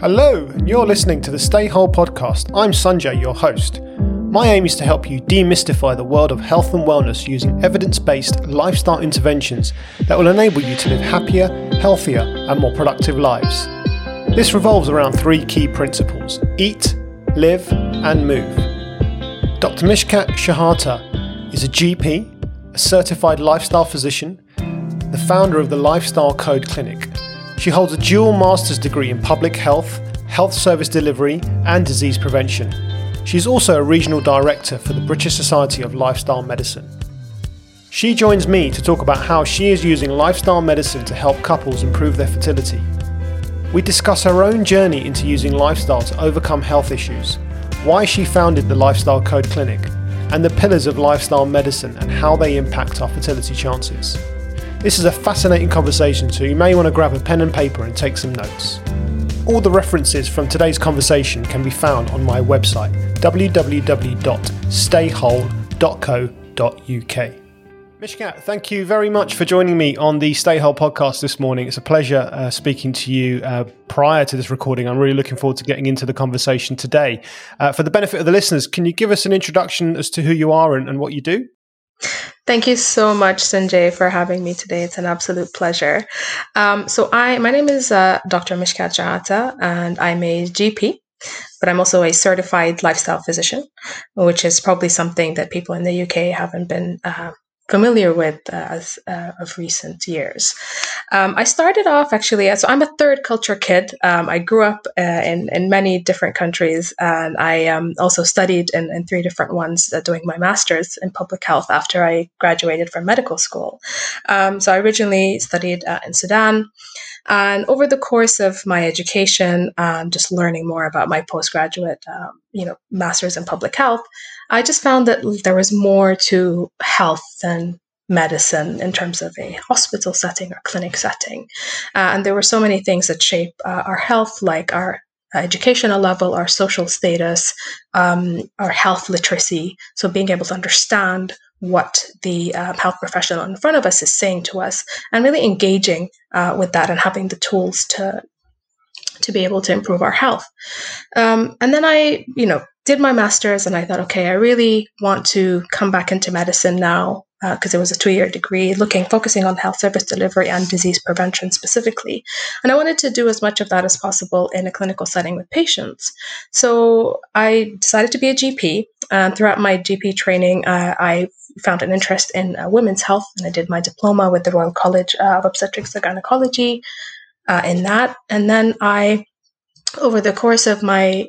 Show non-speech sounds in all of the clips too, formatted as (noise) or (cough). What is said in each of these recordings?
Hello, and you're listening to the Stay Whole podcast. I'm Sunjay, your host. My aim is to help you demystify the world of health and wellness using evidence based lifestyle interventions that will enable you to live happier, healthier, and more productive lives. This revolves around three key principles eat, live, and move. Dr. Mishkat Shehata is a GP, a certified lifestyle physician, the founder of the Lifestyle Code Clinic she holds a dual master's degree in public health, health service delivery, and disease prevention. She is also a regional director for the British Society of Lifestyle Medicine. She joins me to talk about how she is using lifestyle medicine to help couples improve their fertility. We discuss her own journey into using lifestyle to overcome health issues, why she founded the Lifestyle Code Clinic, and the pillars of lifestyle medicine and how they impact our fertility chances. This is a fascinating conversation, so you may want to grab a pen and paper and take some notes. All the references from today's conversation can be found on my website www.staywhole.co.uk. Mishkat, thank you very much for joining me on the Stay Whole podcast this morning. It's a pleasure uh, speaking to you uh, prior to this recording. I'm really looking forward to getting into the conversation today. Uh, for the benefit of the listeners, can you give us an introduction as to who you are and, and what you do? Thank you so much, Sunjay, for having me today. It's an absolute pleasure. Um, so, I my name is uh, Dr. Mishkat Shehata, and I'm a GP, but I'm also a certified lifestyle physician, which is probably something that people in the UK haven't been uh, familiar with uh, as uh, of recent years. Um, I started off actually, so I'm a third culture kid. Um, I grew up uh, in, in many different countries, and I um, also studied in, in, three different ones uh, doing my master's in public health after I graduated from medical school. Um, so I originally studied uh, in Sudan. And over the course of my education, um, just learning more about my postgraduate, um, you know, master's in public health, I just found that there was more to health than medicine in terms of a hospital setting or clinic setting. Uh, and there were so many things that shape uh, our health, like our educational level, our social status, um, our health literacy. So being able to understand what the uh, health professional in front of us is saying to us and really engaging uh, with that and having the tools to to be able to improve our health. Um, and then I, you know, did my master's and I thought, okay, I really want to come back into medicine now because uh, it was a two-year degree looking focusing on health service delivery and disease prevention specifically. And i wanted to do as much of that as possible in a clinical setting with patients. So i decided to be a gp and throughout my gp training uh, i found an interest in uh, women's health and i did my diploma with the royal college of obstetrics and gynecology uh, in that. And then i over the course of my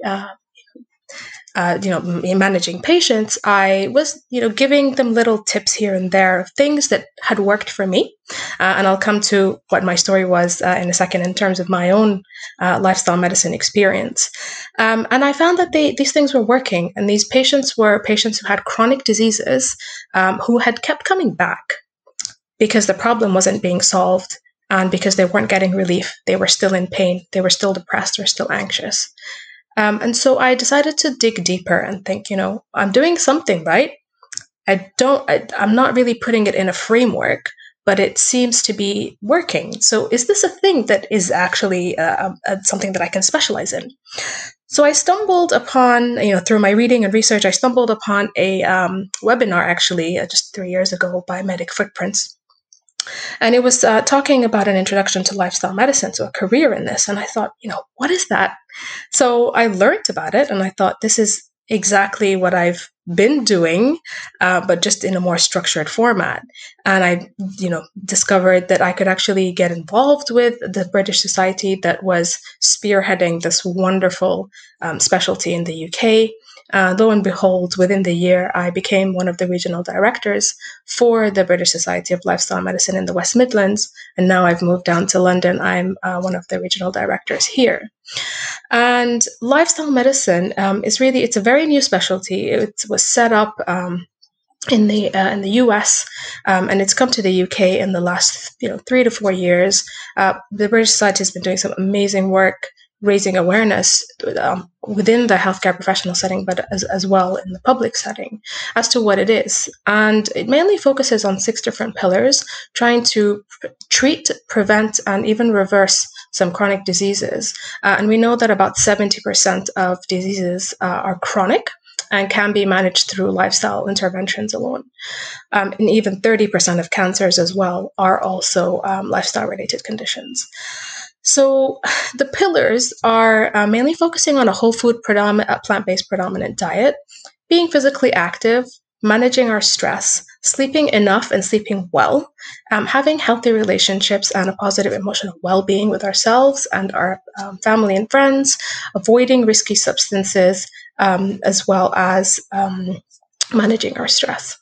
uh, you know, managing patients, I was, you know, giving them little tips here and there of things that had worked for me. Uh, and I'll come to what my story was uh, in a second in terms of my own uh, lifestyle medicine experience. Um, and I found that they, these things were working. And these patients were patients who had chronic diseases um, who had kept coming back because the problem wasn't being solved and because they weren't getting relief. They were still in pain, they were still depressed, they were still anxious. Um, and so I decided to dig deeper and think, you know, I'm doing something right. I don't, I, I'm not really putting it in a framework, but it seems to be working. So is this a thing that is actually uh, uh, something that I can specialize in? So I stumbled upon, you know, through my reading and research, I stumbled upon a um, webinar actually uh, just three years ago by Medic Footprints. And it was uh, talking about an introduction to lifestyle medicine, so a career in this. And I thought, you know, what is that? So I learned about it and I thought, this is exactly what I've been doing, uh, but just in a more structured format. And I, you know, discovered that I could actually get involved with the British Society that was spearheading this wonderful um, specialty in the UK. Uh, lo and behold, within the year, I became one of the regional directors for the British Society of Lifestyle Medicine in the West Midlands. And now I've moved down to London. I'm uh, one of the regional directors here. And lifestyle medicine um, is really, it's a very new specialty. It was set up um, in the uh, in the US, um, and it's come to the UK in the last you know three to four years. Uh, the British Society has been doing some amazing work raising awareness um, within the healthcare professional setting, but as, as well in the public setting as to what it is. And it mainly focuses on six different pillars, trying to treat, prevent, and even reverse some chronic diseases. Uh, and we know that about 70% of diseases uh, are chronic and can be managed through lifestyle interventions alone. Um, and even 30% of cancers as well are also um, lifestyle related conditions. So (sighs) the pillars are uh, mainly focusing on a whole food predominant, uh, plant-based predominant diet, being physically active, managing our stress, sleeping enough and sleeping well, um, having healthy relationships and a positive emotional well being with ourselves and our um, family and friends, avoiding risky substances, um, as well as um, managing our stress.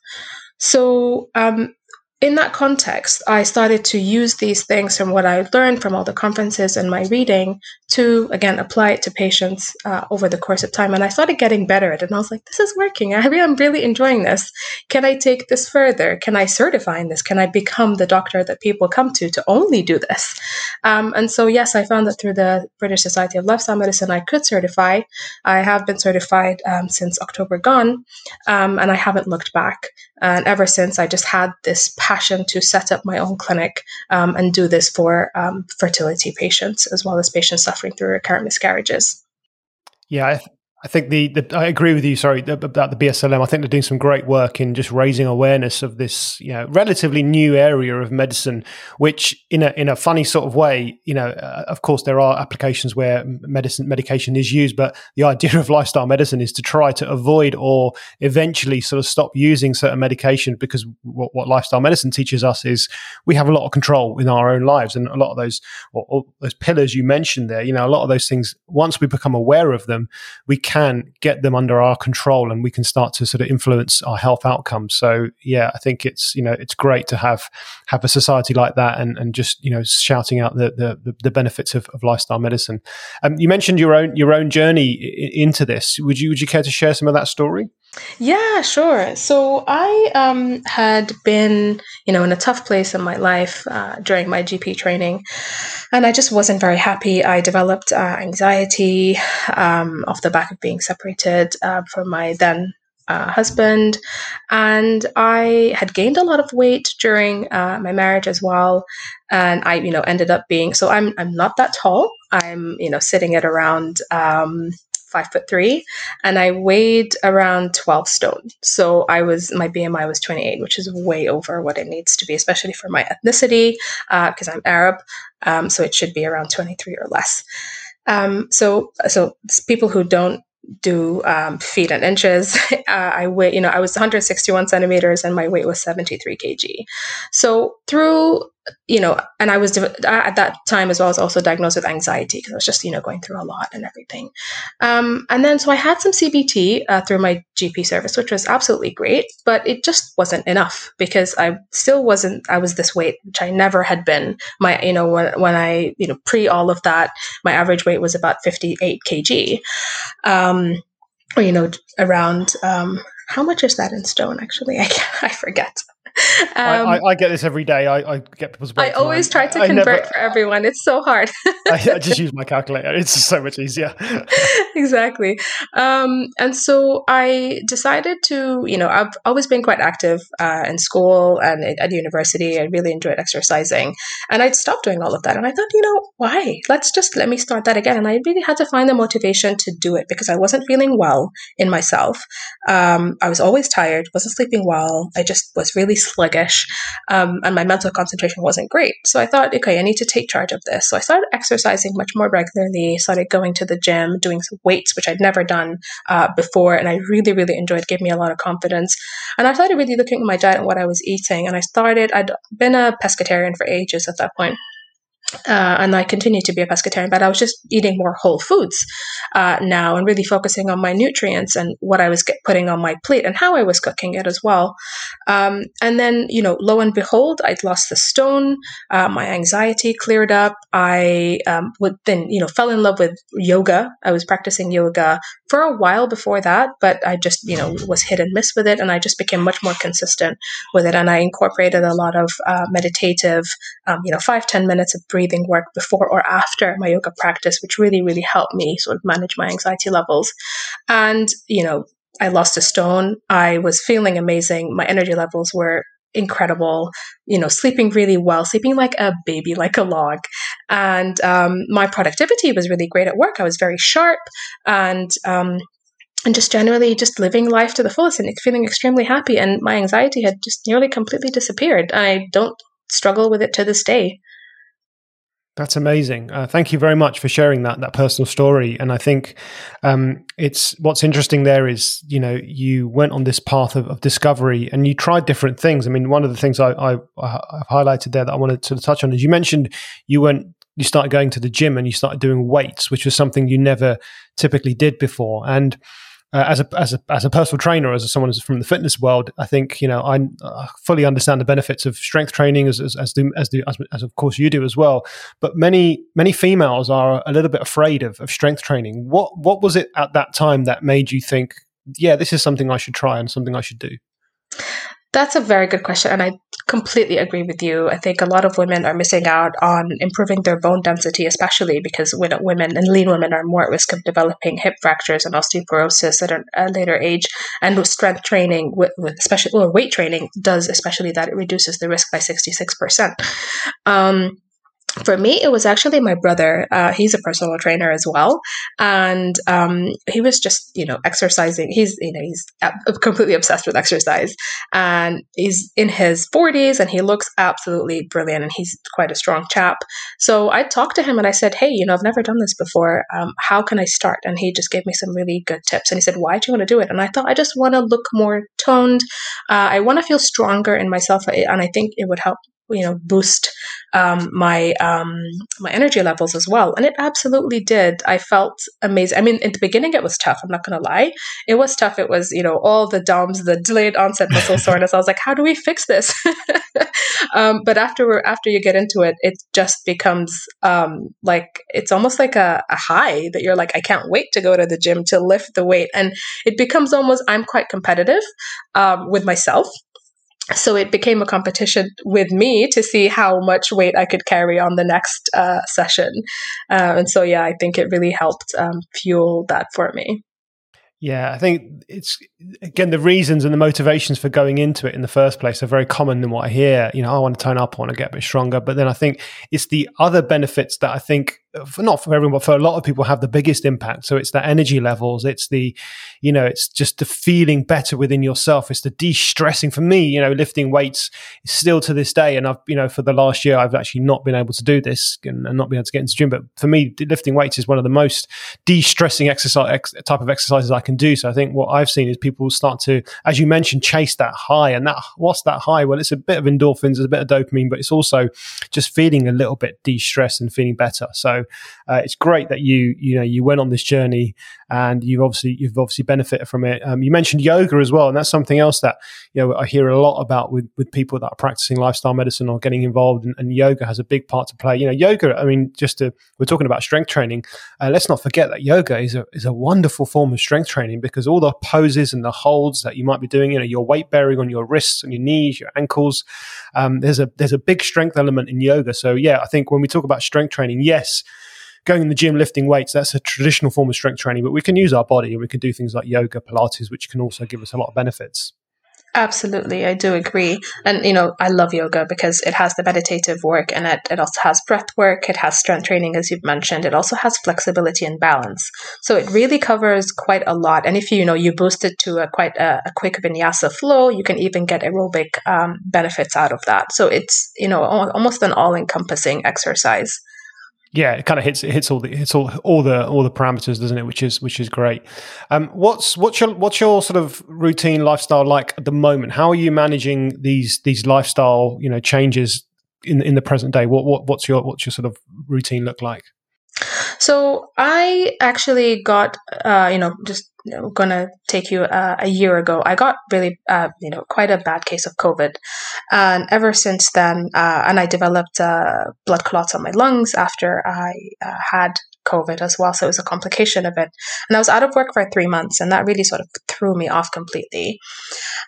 So, um, in that context, I started to use these things from what I learned from all the conferences and my reading to, again, apply it to patients uh, over the course of time. And I started getting better at it. And I was like, this is working. (laughs) I am really enjoying this. Can I take this further? Can I certify in this? Can I become the doctor that people come to to only do this? Um, and so, yes, I found that through the British Society of Lifestyle Medicine, I could certify. I have been certified um, since October gone, um, and I haven't looked back. And ever since, I just had this passion to set up my own clinic um, and do this for um, fertility patients as well as patients suffering through recurrent miscarriages. Yeah, I think the, the, I agree with you. Sorry about the BSLM. I think they're doing some great work in just raising awareness of this, you know, relatively new area of medicine. Which, in a in a funny sort of way, you know, uh, of course, there are applications where medicine medication is used, but the (laughs) idea of lifestyle medicine is to try to avoid or eventually sort of stop using certain medication because what, what lifestyle medicine teaches us is we have a lot of control in our own lives, and a lot of those or, or those pillars you mentioned there, you know, a lot of those things. Once we become aware of them, we can get them under our control and we can start to sort of influence our health outcomes. So yeah, I think it's you know it's great to have have a society like that and, and just you know shouting out the the, the benefits of, of lifestyle medicine. Um, you mentioned your own your own journey into this. Would you would you care to share some of that story? Yeah, sure. So I um, had been, you know, in a tough place in my life uh, during my GP training, and I just wasn't very happy. I developed uh, anxiety um, off the back of being separated uh, from my then uh, husband, and I had gained a lot of weight during uh, my marriage as well. And I, you know, ended up being so I'm I'm not that tall. I'm you know sitting at around um, five foot three, and I weighed around 12 stone. So I was, my BMI was 28, which is way over what it needs to be, especially for my ethnicity, because uh, I'm Arab. Um, so it should be around 23 or less. Um, so, so people who don't do um, feet and inches. (laughs) Uh, I weigh, you know, I was 161 centimeters and my weight was 73 kg. So through you know, and I was at that time as well as also diagnosed with anxiety because I was just, you know, going through a lot and everything. Um, and then so I had some CBT uh, through my GP service, which was absolutely great, but it just wasn't enough because I still wasn't, I was this weight, which I never had been. My, you know, when, when I, you know, pre all of that, my average weight was about 58 kg. Um, or, you know, around, um, how much is that in stone actually? (laughs) I, I forget. Um, I, I, get this every day. I, I get people's. I always try to I convert never, for everyone. It's so hard. (laughs) I, I, just (laughs) use my calculator. It's so much easier. (laughs) exactly. Um, and so I decided to, you know, I've always been quite active uh, in school and at university. I really enjoyed exercising, and I'd stopped doing all of that. And I thought, you know, why? Let's just let me start that again. And I really had to find the motivation to do it because I wasn't feeling well in myself. Um, I was always tired, wasn't sleeping well. I just was really sluggish, um, and my mental concentration wasn't great. So I thought, okay, I need to take charge of this. So I started exercising much more regularly, started going to the gym, doing some weights, which I'd never done uh, before, and I really, really enjoyed. It gave me a lot of confidence. And I started really looking at my diet and what I was eating, and I started. I'd been a pescatarian for ages at that point uh, and I continue to be a pescatarian, but I was just eating more whole foods uh, now and really focusing on my nutrients and what I was get, putting on my plate and how I was cooking it as well. Um, and then, you know, lo and behold, I'd lost the stone. Uh, my anxiety cleared up. I um, would then, you know, fell in love with yoga. I was practicing yoga for a while before that, but I just, you know, was hit and miss with it, and I just became much more consistent with it. And I incorporated a lot of uh, meditative, um, you know, five ten minutes of breathing work before or after my yoga practice, which really, really helped me sort of manage my anxiety levels. And, you know, I lost a stone. I was feeling amazing. My energy levels were incredible, you know, sleeping really well, sleeping like a baby, like a log. And um, my productivity was really great at work. I was very sharp and um, and just generally just living life to the fullest and feeling extremely happy. And my anxiety had just nearly completely disappeared. I don't struggle with it to this day. That's amazing. Uh, thank you very much for sharing that that personal story. And I think um, it's what's interesting there is you know you went on this path of, of, discovery and you tried different things. I mean, one of the things I, I have highlighted there that I wanted to touch on is you mentioned you went you started going to the gym and you started doing weights, which was something you never typically did before. And uh, as a as a as a personal trainer, as someone who's from the fitness world, I think you know I fully understand the benefits of strength training, as as as, the, as, the, as, as of course you do as well. But many many females are a little bit afraid of, of strength training. What what was it at that time that made you think, yeah, this is something I should try and something I should do? That's a very good question. And I completely agree with you. I think a lot of women are missing out on improving their bone density, especially because women and lean women are more at risk of developing hip fractures and osteoporosis at a later age. And with strength training, with, especially or weight training, does especially that it reduces the risk by 66%. Um, for me, it was actually my brother. Uh, he's a personal trainer as well, and um, he was just you know exercising. He's you know he's completely obsessed with exercise, and he's in his forties, and he looks absolutely brilliant, and he's quite a strong chap. So I talked to him, and I said, "Hey, you know, I've never done this before. Um, how can I start?" And he just gave me some really good tips, and he said, "Why do you want to do it?" And I thought, I just want to look more toned. Uh, I want to feel stronger in myself, and I think it would help you know boost um, my um, my energy levels as well. And it absolutely did. I felt amazing. I mean in the beginning it was tough i'm not going to lie. It was tough. It was you know all the DOMS the delayed onset muscle (laughs) soreness. I was like how do we fix this? (laughs) Um, but after after you get into it it just becomes um, like it's almost like a, a high that you're like i can't wait to go to the gym to lift the weight. And it becomes almost i'm quite competitive um, with myself so it became a competition with me to see how much weight I could carry on the next uh, session. Uh, and so, yeah, I think it really helped um, fuel that for me. Yeah, I think it's again the reasons and the motivations for going into it in the first place are very common than what I hear. You know, I want to tone up, I want to get a bit stronger, but then I think it's the other benefits that I think for not for everyone, but for a lot of people have the biggest impact. So it's the energy levels, it's the, you know, it's just the feeling better within yourself. It's the de-stressing. For me, you know, lifting weights still to this day, and I've, you know, for the last year, I've actually not been able to do this and, and not been able to get into gym. But for me, lifting weights is one of the most de-stressing exercise ex, type of exercises I can do. So I think what I've seen is people start to, as you mentioned, chase that high, and that what's that high? Well, it's a bit of endorphins, it's a bit of dopamine, but it's also just feeling a little bit de-stressed and feeling better. So Uh, it's great that you you know you went on this journey and you've obviously you've obviously benefited from it. Um, you mentioned yoga as well, and that's something else that you know I hear a lot about with with people that are practicing lifestyle medicine or getting involved, and, and yoga has a big part to play. You know, yoga. I mean, just to we're talking about strength training. Uh, let's not forget that yoga is a is a wonderful form of strength training because all the poses and the holds that you might be doing, you know, your weight bearing on your wrists and your knees, your ankles. Um, there's a there's a big strength element in yoga. So yeah, I think when we talk about strength training, yes going in the gym lifting weights that's a traditional form of strength training but we can use our body and we can do things like yoga pilates which can also give us a lot of benefits Absolutely, I do agree. And, you know, I love yoga because it has the meditative work and it, it also has breath work, it has strength training, as you've mentioned. It also has flexibility and balance. So it really covers quite a lot. And if you, you know, you boost it to a quite a, a quick vinyasa flow, you can even get aerobic um, benefits out of that. So it's, you know, almost an all encompassing exercise yeah, it kind of hits it hits all the hits all all the all the parameters, doesn't it? Which is which is great. Um, what's what's your what's your sort of routine lifestyle like at the moment? How are you managing these these lifestyle you know changes in in the present day? What what what's your what's your sort of routine look like? So I actually got, uh, you know, just you know, gonna take you uh, a year ago. I got really, uh, you know, quite a bad case of COVID, and ever since then, uh, and I developed uh, blood clots on my lungs after I uh, had COVID as well. So it was a complication of it. And I was out of work for three months, and that really sort of threw me off completely.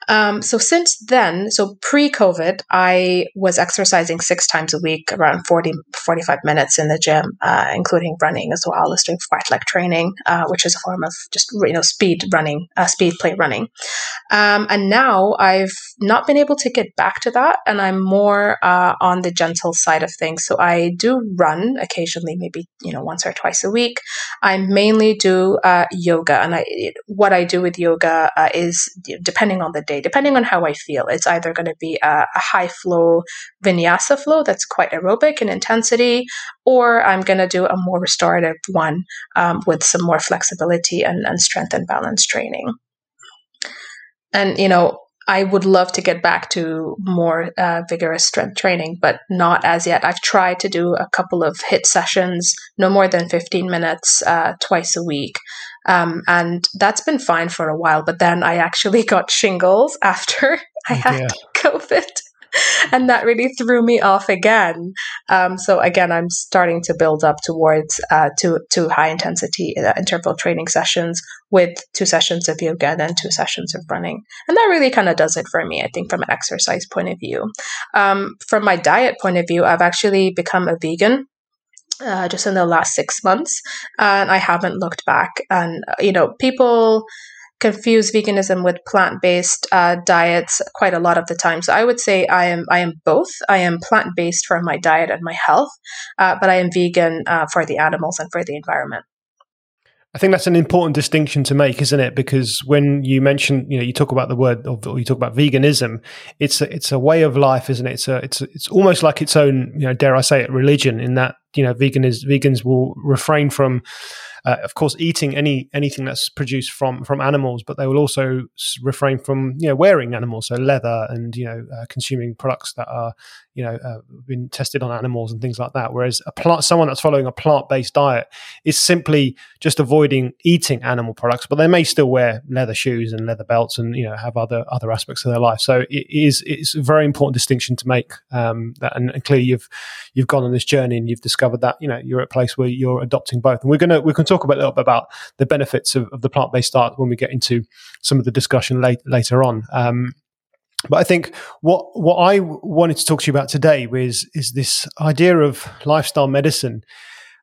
Um, so since then, so pre COVID, I was exercising six times a week, around 40, 45 minutes in the gym, uh, including running as well. Doing fartlek training, uh, which is a form of just, you know, speed running, uh, speed play running. Um, and now I've not been able to get back to that, and I'm more uh, on the gentle side of things. So I do run occasionally, maybe you know once or twice a week. I mainly do uh, yoga, and I what I do with yoga uh, is depending on the day, depending on how I feel. It's either going to be a, a high flow vinyasa flow that's quite aerobic in intensity, or I'm going to do a more restorative one um, with some more flexibility and, and strength and balance training. And, you know, I would love to get back to more uh, vigorous strength training, but not as yet. I've tried to do a couple of HIIT sessions, no more than 15 minutes uh, twice a week. Um, and that's been fine for a while. But then I actually (laughs) got shingles after (laughs) I had yeah. (laughs) COVID. (laughs) and that really threw me off again. Um, so again, I'm starting to build up towards uh, to to high intensity uh, interval training sessions with two sessions of yoga and then two sessions of running, and that really kind of does it for me. I think from an exercise point of view. Um, from my diet point of view, I've actually become a vegan. Uh, just in the last six months, and I haven't looked back. And you know, people confuse veganism with plant-based uh, diets quite a lot of the time. So I would say I am I am both. I am plant-based for my diet and my health, uh, but I am vegan uh, for the animals and for the environment. I think that's an important distinction to make, isn't it? Because when you mention, you know, you talk about the word, or you talk about veganism, it's a, it's a way of life, isn't it? It's a, it's a, it's almost like its own, you know, dare I say it, religion. In that, you know, vegan is, vegans will refrain from uh, of course, eating any anything that's produced from from animals, but they will also refrain from you know wearing animals, so leather and you know uh, consuming products that are you know uh, been tested on animals and things like that. Whereas a plant, someone that's following a plant based diet is simply just avoiding eating animal products, but they may still wear leather shoes and leather belts and you know have other other aspects of their life. So it is it's a very important distinction to make. Um, that and, and clearly you've you've gone on this journey and you've discovered that you know you're at a place where you're adopting both. And we're gonna we can talk about a little bit about the benefits of, of the plant based diet when we get into some of the discussion late, later on. Um, but I think what what I wanted to talk to you about today was is this idea of lifestyle medicine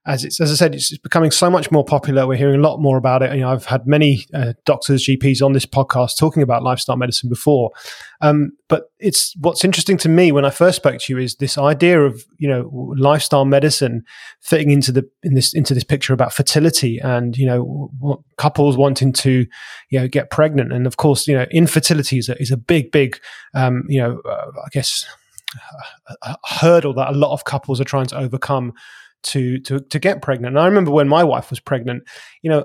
as it's as I said, it's becoming so much more popular. We're hearing a lot more about it. You know, I've had many uh, doctors, GPs on this podcast talking about lifestyle medicine before. Um, but it's what's interesting to me when I first spoke to you is this idea of you know lifestyle medicine fitting into the in this into this picture about fertility and you know couples wanting to you know get pregnant and of course you know infertility is a, is a big big um, you know uh, I guess a hurdle that a lot of couples are trying to overcome to to to get pregnant. And I remember when my wife was pregnant, you know,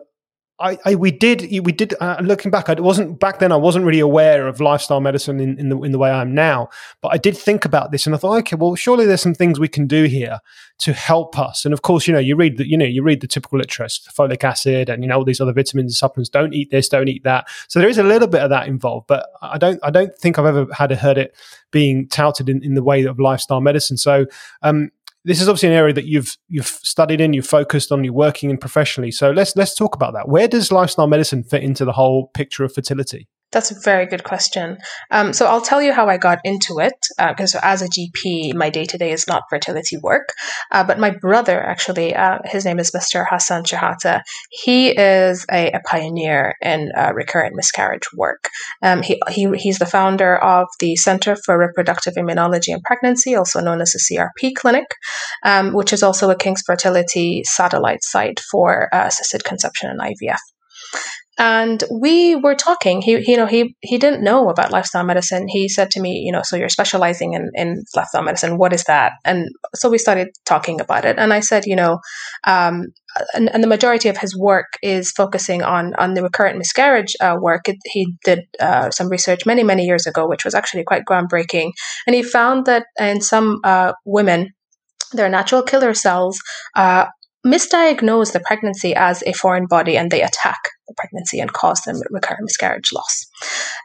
I, I, we did we did uh, looking back I wasn't back then I wasn't really aware of lifestyle medicine in, in the in the way I am now. But I did think about this and I thought okay well surely there's some things we can do here to help us. And of course you know you read the you know you read the typical literature folic acid and you know all these other vitamins and supplements don't eat this don't eat that. So there is a little bit of that involved but I don't I don't think I've ever had heard it being touted in, in the way of lifestyle medicine. So um this is obviously an area that you've you've studied in, you've focused on, you're working in professionally. So let's let's talk about that. Where does lifestyle medicine fit into the whole picture of fertility? That's a very good question. Um, so I'll tell you how I got into it, because uh, as a GP, my day to day is not fertility work. Uh, but my brother, actually, uh, his name is Mr. Hassan Shehata. He is a, a pioneer in uh, recurrent miscarriage work. Um, he, he, he's the founder of the Center for Reproductive Immunology and Pregnancy, also known as the CRP Clinic, um, which is also a King's Fertility satellite site for uh, assisted conception and IVF and we were talking. He, you know he he didn't know about lifestyle medicine. He said to me you know so you're specializing in in lifestyle medicine. What is that? And so we started talking about it. And i said you know um, and, and, the majority of his work is focusing on on the recurrent miscarriage uh, work. It, he did uh, some research many many years ago, which was actually quite groundbreaking, and he found that in some uh, women, their natural killer cells uh, misdiagnose the pregnancy as a foreign body and they attack the pregnancy and cause them recurrent miscarriage loss.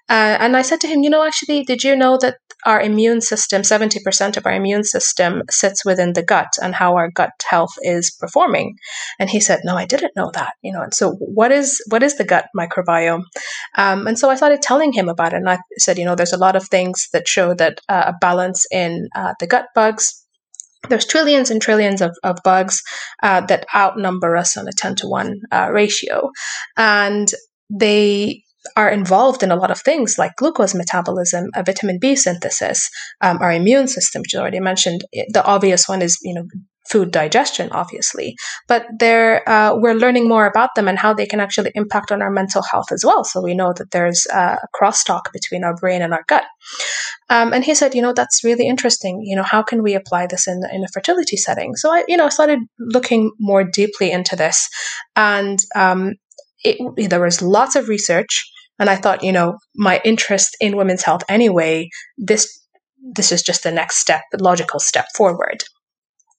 Uh, and I said to him, you know, actually, did you know that our immune system, 70% of our immune system sits within the gut and how our gut health is performing? And he said, no, I didn't know that, you know, and so what is, what is the gut microbiome? Um, and so I started telling him about it. And I said, you know, there's a lot of things that show that uh, a balance in uh, the gut bugs, there's trillions and trillions of, of bugs uh, that outnumber us on a 10 to 1 uh, ratio. And they are involved in a lot of things like glucose metabolism, uh, vitamin B synthesis, um, our immune system, which you already mentioned. The obvious one is, you know, food digestion, obviously, but they're, uh, we're learning more about them and how they can actually impact on our mental health as well. So we know that there's a crosstalk between our brain and our gut. Um, and he said, you know, that's really interesting. You know, how can we apply this in in a fertility setting? So I, you know, I started looking more deeply into this, and um, it, there was lots of research and I thought, you know, my interest in women's health anyway, this this is just the next step, the logical step forward.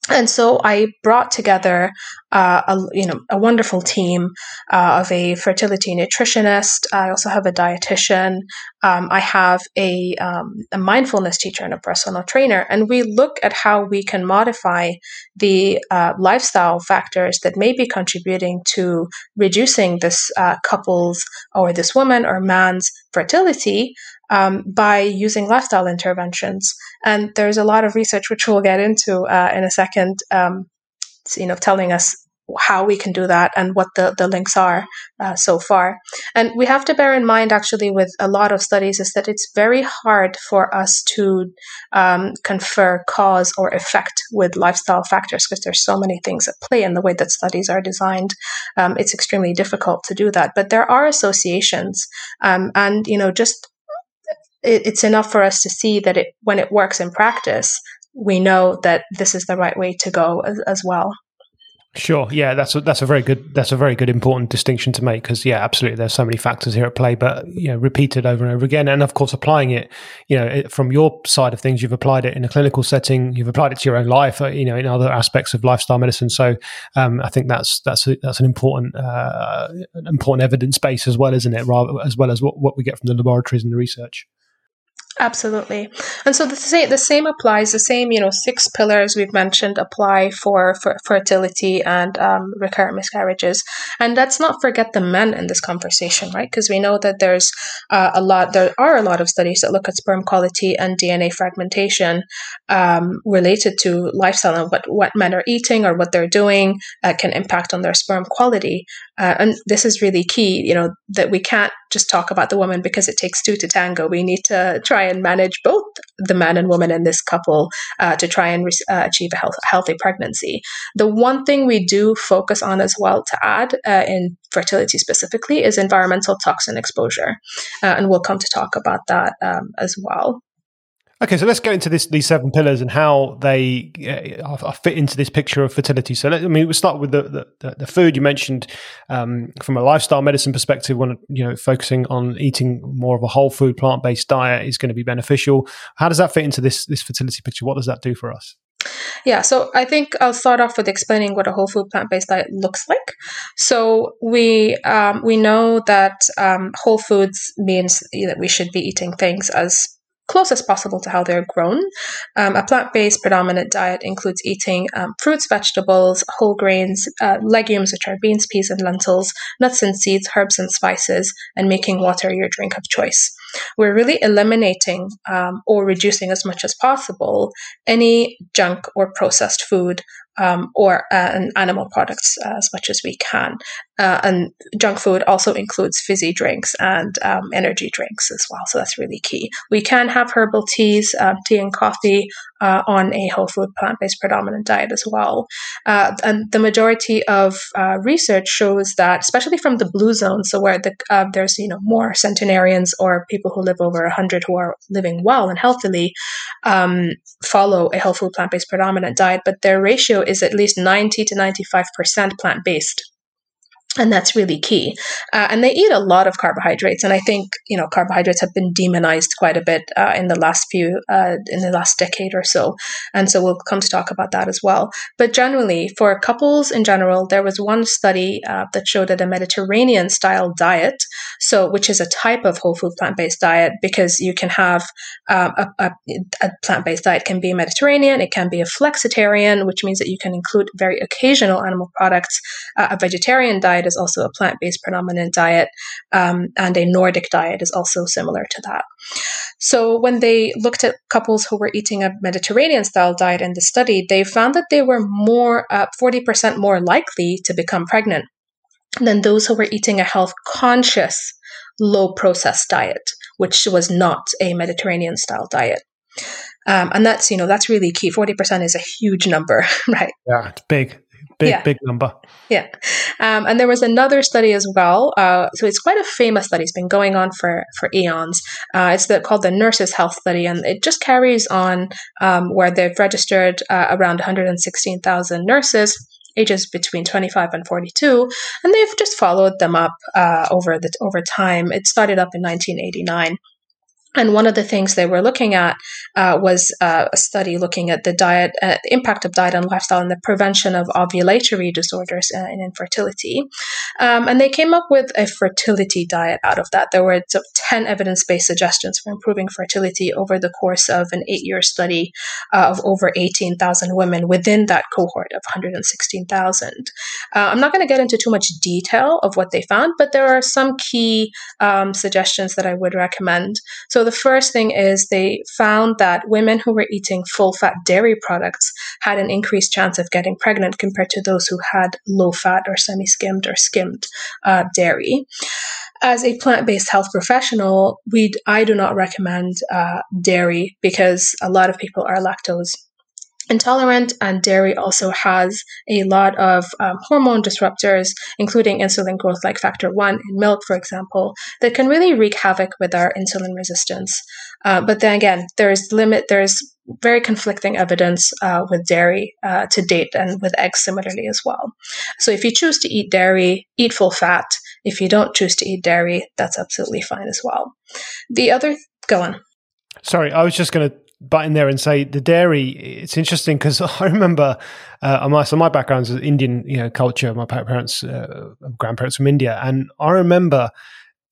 And so I brought together uh, a you know a wonderful team uh, of a fertility nutritionist. I also have a dietitian. Um, I have a, um, a mindfulness teacher and a personal trainer, and we look at how we can modify the uh, lifestyle factors that may be contributing to reducing this uh, couple's or this woman or man's fertility um, by using lifestyle interventions. And there's a lot of research, which we'll get into uh, in a second, um, you know, telling us how we can do that and what the, the links are uh, so far. And we have to bear in mind, actually, with a lot of studies, is that it's very hard for us to um, confer cause or effect with lifestyle factors because there's so many things at play in the way that studies are designed. Um, it's extremely difficult to do that. But there are associations. Um, and, you know, just it, it's enough for us to see that it when it works in practice, we know that this is the right way to go as, as well. Sure. Yeah, that's a, that's a very good that's a very good important distinction to make because yeah, absolutely. There's so many factors here at play, but you know, repeated over and over again, and of course, applying it. You know, from your side of things, you've applied it in a clinical setting. You've applied it to your own life. Uh, you know, in other aspects of lifestyle medicine. So, um, I think that's that's a, that's an important uh, an important evidence base as well, isn't it? Rather as well as what, what we get from the laboratories and the research. Absolutely. And so the same, the same applies, the same, you know, six pillars we've mentioned apply for, for fertility and um, recurrent miscarriages. And let's not forget the men in this conversation, right? Because we know that there's uh, a lot, there are a lot of studies that look at sperm quality and DNA fragmentation um, related to lifestyle and what, what men are eating or what they're doing uh, can impact on their sperm quality. Uh, and this is really key, you know, that we can't just talk about the woman because it takes two to tango. We need to try and manage both the man and woman in this couple uh, to try and re- uh, achieve a health- healthy pregnancy. The one thing we do focus on as well to add uh, in fertility specifically is environmental toxin exposure. Uh, and we'll come to talk about that um, as well. Okay, so let's get into this, these seven pillars and how they uh, fit into this picture of fertility. So, let, I mean, we'll start with the, the, the food you mentioned um, from a lifestyle medicine perspective. When you know, focusing on eating more of a whole food, plant based diet is going to be beneficial. How does that fit into this this fertility picture? What does that do for us? Yeah, so I think I'll start off with explaining what a whole food plant based diet looks like. So we um, we know that um, whole foods means that we should be eating things as close as possible to how they're grown. Um, a plant based predominant diet includes eating um, fruits, vegetables, whole grains, uh, legumes, which are beans, peas, and lentils, nuts and seeds, herbs and spices, and making water your drink of choice. We're really eliminating um, or reducing as much as possible any junk or processed food um, or uh, animal products uh, as much as we can. Uh, and junk food also includes fizzy drinks and um, energy drinks as well. So that's really key. We can have herbal teas, uh, tea and coffee uh, on a whole food plant based predominant diet as well. Uh, and the majority of research shows that, especially from the blue zone, so where the, there's you know more centenarians or people who live over 100 who are living well and healthily, um, follow a whole food plant based predominant diet, but their ratio is at least 90 to 95% plant based and that's really key. Uh, and they eat a lot of carbohydrates, and I think you know carbohydrates have been demonized quite a bit uh, in the last few uh, in the last decade or so, and so we'll come to talk about that as well. But generally, for couples in general, there was one study uh, that showed that a Mediterranean style diet, so which is a type of whole food plant based diet, because you can have um, a, a, a plant based diet can be Mediterranean, it can be a flexitarian, which means that you can include very occasional animal products. Uh, a vegetarian diet is also a plant based predominant diet, um, and a Nordic diet is also similar to that. So, when they looked at couples who were eating a Mediterranean style diet in the study, they found that they were more, uh, 40% more likely to become pregnant than those who were eating a health conscious, low processed diet, which was not a Mediterranean style diet. Um, and that's, you know, that's really key. 40% is a huge number, (laughs) right? Yeah, it's big. Big, yeah. big number. Yeah. Um, and there was another study as well. Uh, so it's quite a famous study. It's been going on for, for eons. Uh, it's the, called the Nurses Health Study, and it just carries on um, where they've registered uh, around 116,000 nurses ages between 25 and 42 and they've just followed them up uh, over the over time it started up in 1989 and one of the things they were looking at uh, was uh, a study looking at the diet, uh, impact of diet and lifestyle and the prevention of ovulatory disorders uh, and infertility. Um, and they came up with a fertility diet out of that. There were 10 evidence based suggestions for improving fertility over the course of an eight year study uh, of over 18,000 women within that cohort of 116,000. Uh, I'm not going to get into too much detail of what they found, but there are some key um, suggestions that I would recommend. So the first thing is they found that women who were eating full fat dairy products had an increased chance of getting pregnant compared to those who had low fat or semi skimmed or skimmed uh, dairy. As a plant based health professional, we I do not recommend uh, dairy because a lot of people are lactose intolerant, and dairy also has a lot of um, hormone disruptors, including insulin growth like factor 1 in milk, for example, that can really wreak havoc with our insulin resistance. Uh, but then again, there's limit, there's very conflicting evidence uh, with dairy uh, to date and with eggs similarly as well. So if you choose to eat dairy, eat full fat. If you don't choose to eat dairy, that's absolutely fine as well. The other, go on. Sorry, I was just going to butt in there and say the dairy. It's interesting because (laughs) I remember uh, my so my background is Indian, you know, culture. My parents, uh, grandparents from India, and I remember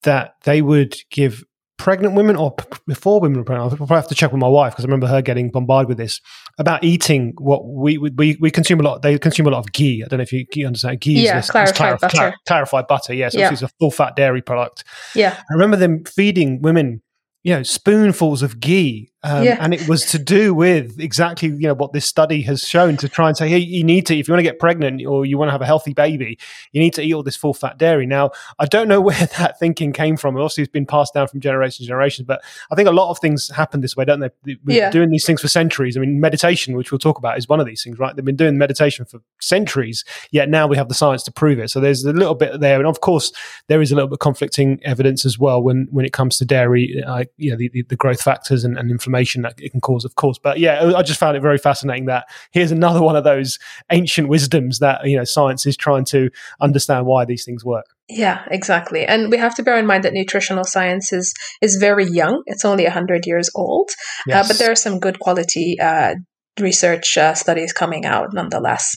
that they would give pregnant women or p- before women were pregnant. I'll probably have to check with my wife because I remember her getting bombarded with this about eating what we we we consume a lot. They consume a lot of ghee. I don't know if you, you understand. Ghee yeah, is this, clarified butter. Clar- clarified butter. Yes, yeah, so it's a full fat dairy product. Yeah, I remember them feeding women you know spoonfuls of ghee um, yeah. and it was to do with exactly you know what this study has shown to try and say hey you need to if you want to get pregnant or you want to have a healthy baby you need to eat all this full fat dairy. Now i don't know (laughs) where that thinking came from. Obviously it's been passed down from generation to generation but i think a lot of things happen this way don't they? We've yeah. doing these things for centuries. I mean meditation which we'll talk about is one of these things right? They've been doing meditation for centuries yet now we have the science to prove it. So there's a little bit there and of course there is a little bit conflicting evidence as well when when it comes to dairy uh, you know the, the, the growth factors and, and, inflammation that it can cause, of course. But yeah, I just found it very fascinating that here's another one of those ancient wisdoms that you know science is trying to understand why these things work. Yeah, exactly. And we have to bear in mind that nutritional science is is very young. It's only 100 years old. Yes. Uh, but there are some good quality uh, research uh, studies coming out nonetheless.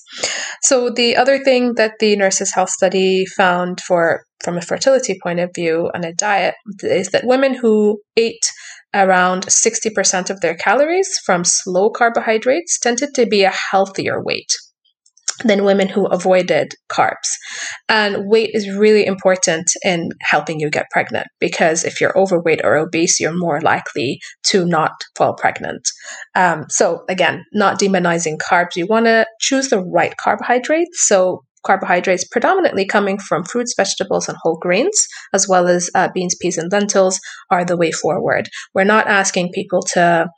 So the other thing that the nurses health study found for from a fertility point of view and a diet is that women who ate around 60% of their calories from slow carbohydrates tended to be a healthier weight than women who avoided carbs. And weight is really important in helping you get pregnant because if you're overweight or obese, you're more likely to not fall pregnant. Um, so, again, not demonizing carbs. You want to choose the right carbohydrates. So, carbohydrates predominantly coming from fruits, vegetables, and whole grains, as well as uh, beans, peas, and lentils, are the way forward. We're not asking people to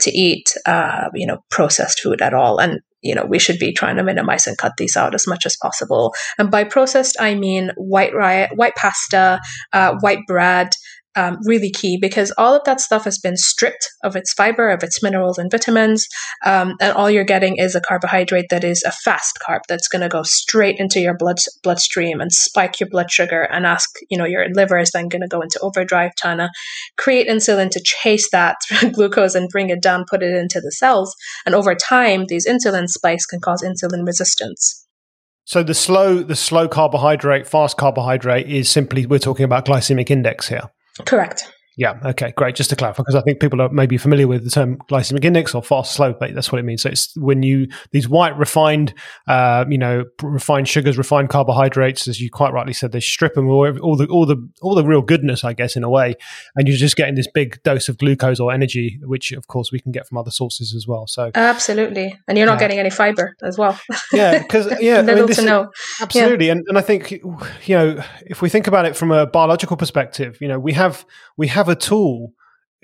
to eat, uh, you know, processed food at all, and you know we should be trying to minimize and cut these out as much as possible. And by processed, I mean white rye, white pasta, uh, white bread, um, really key because all of that stuff has been stripped of its fiber, of its minerals and vitamins, um, and all you're getting is a carbohydrate that is a fast carb that's going to go straight into your blood bloodstream and spike your blood sugar and ask, you know, your liver is then going to go into overdrive, trying to create insulin to chase that (laughs) glucose and bring it down, put it into the cells, and over time, these insulin spikes can cause insulin resistance. So the slow, the slow carbohydrate, fast carbohydrate is simply we're talking about glycemic index here. Correct. Yeah. Okay. Great. Just to clarify, because I think people are maybe familiar with the term glycemic index or fast slow, but that's what it means. So it's when you these white refined, uh, you know, refined sugars, refined carbohydrates, as you quite rightly said, they strip them all, all the all the all the real goodness, I guess, in a way, and you're just getting this big dose of glucose or energy, which of course we can get from other sources as well. So absolutely, and you're not getting any fiber as well. Yeah, because (laughs) yeah, little I mean, to know. Absolutely, yeah. and and I think you know if we think about it from a biological perspective, you know we have we have a tool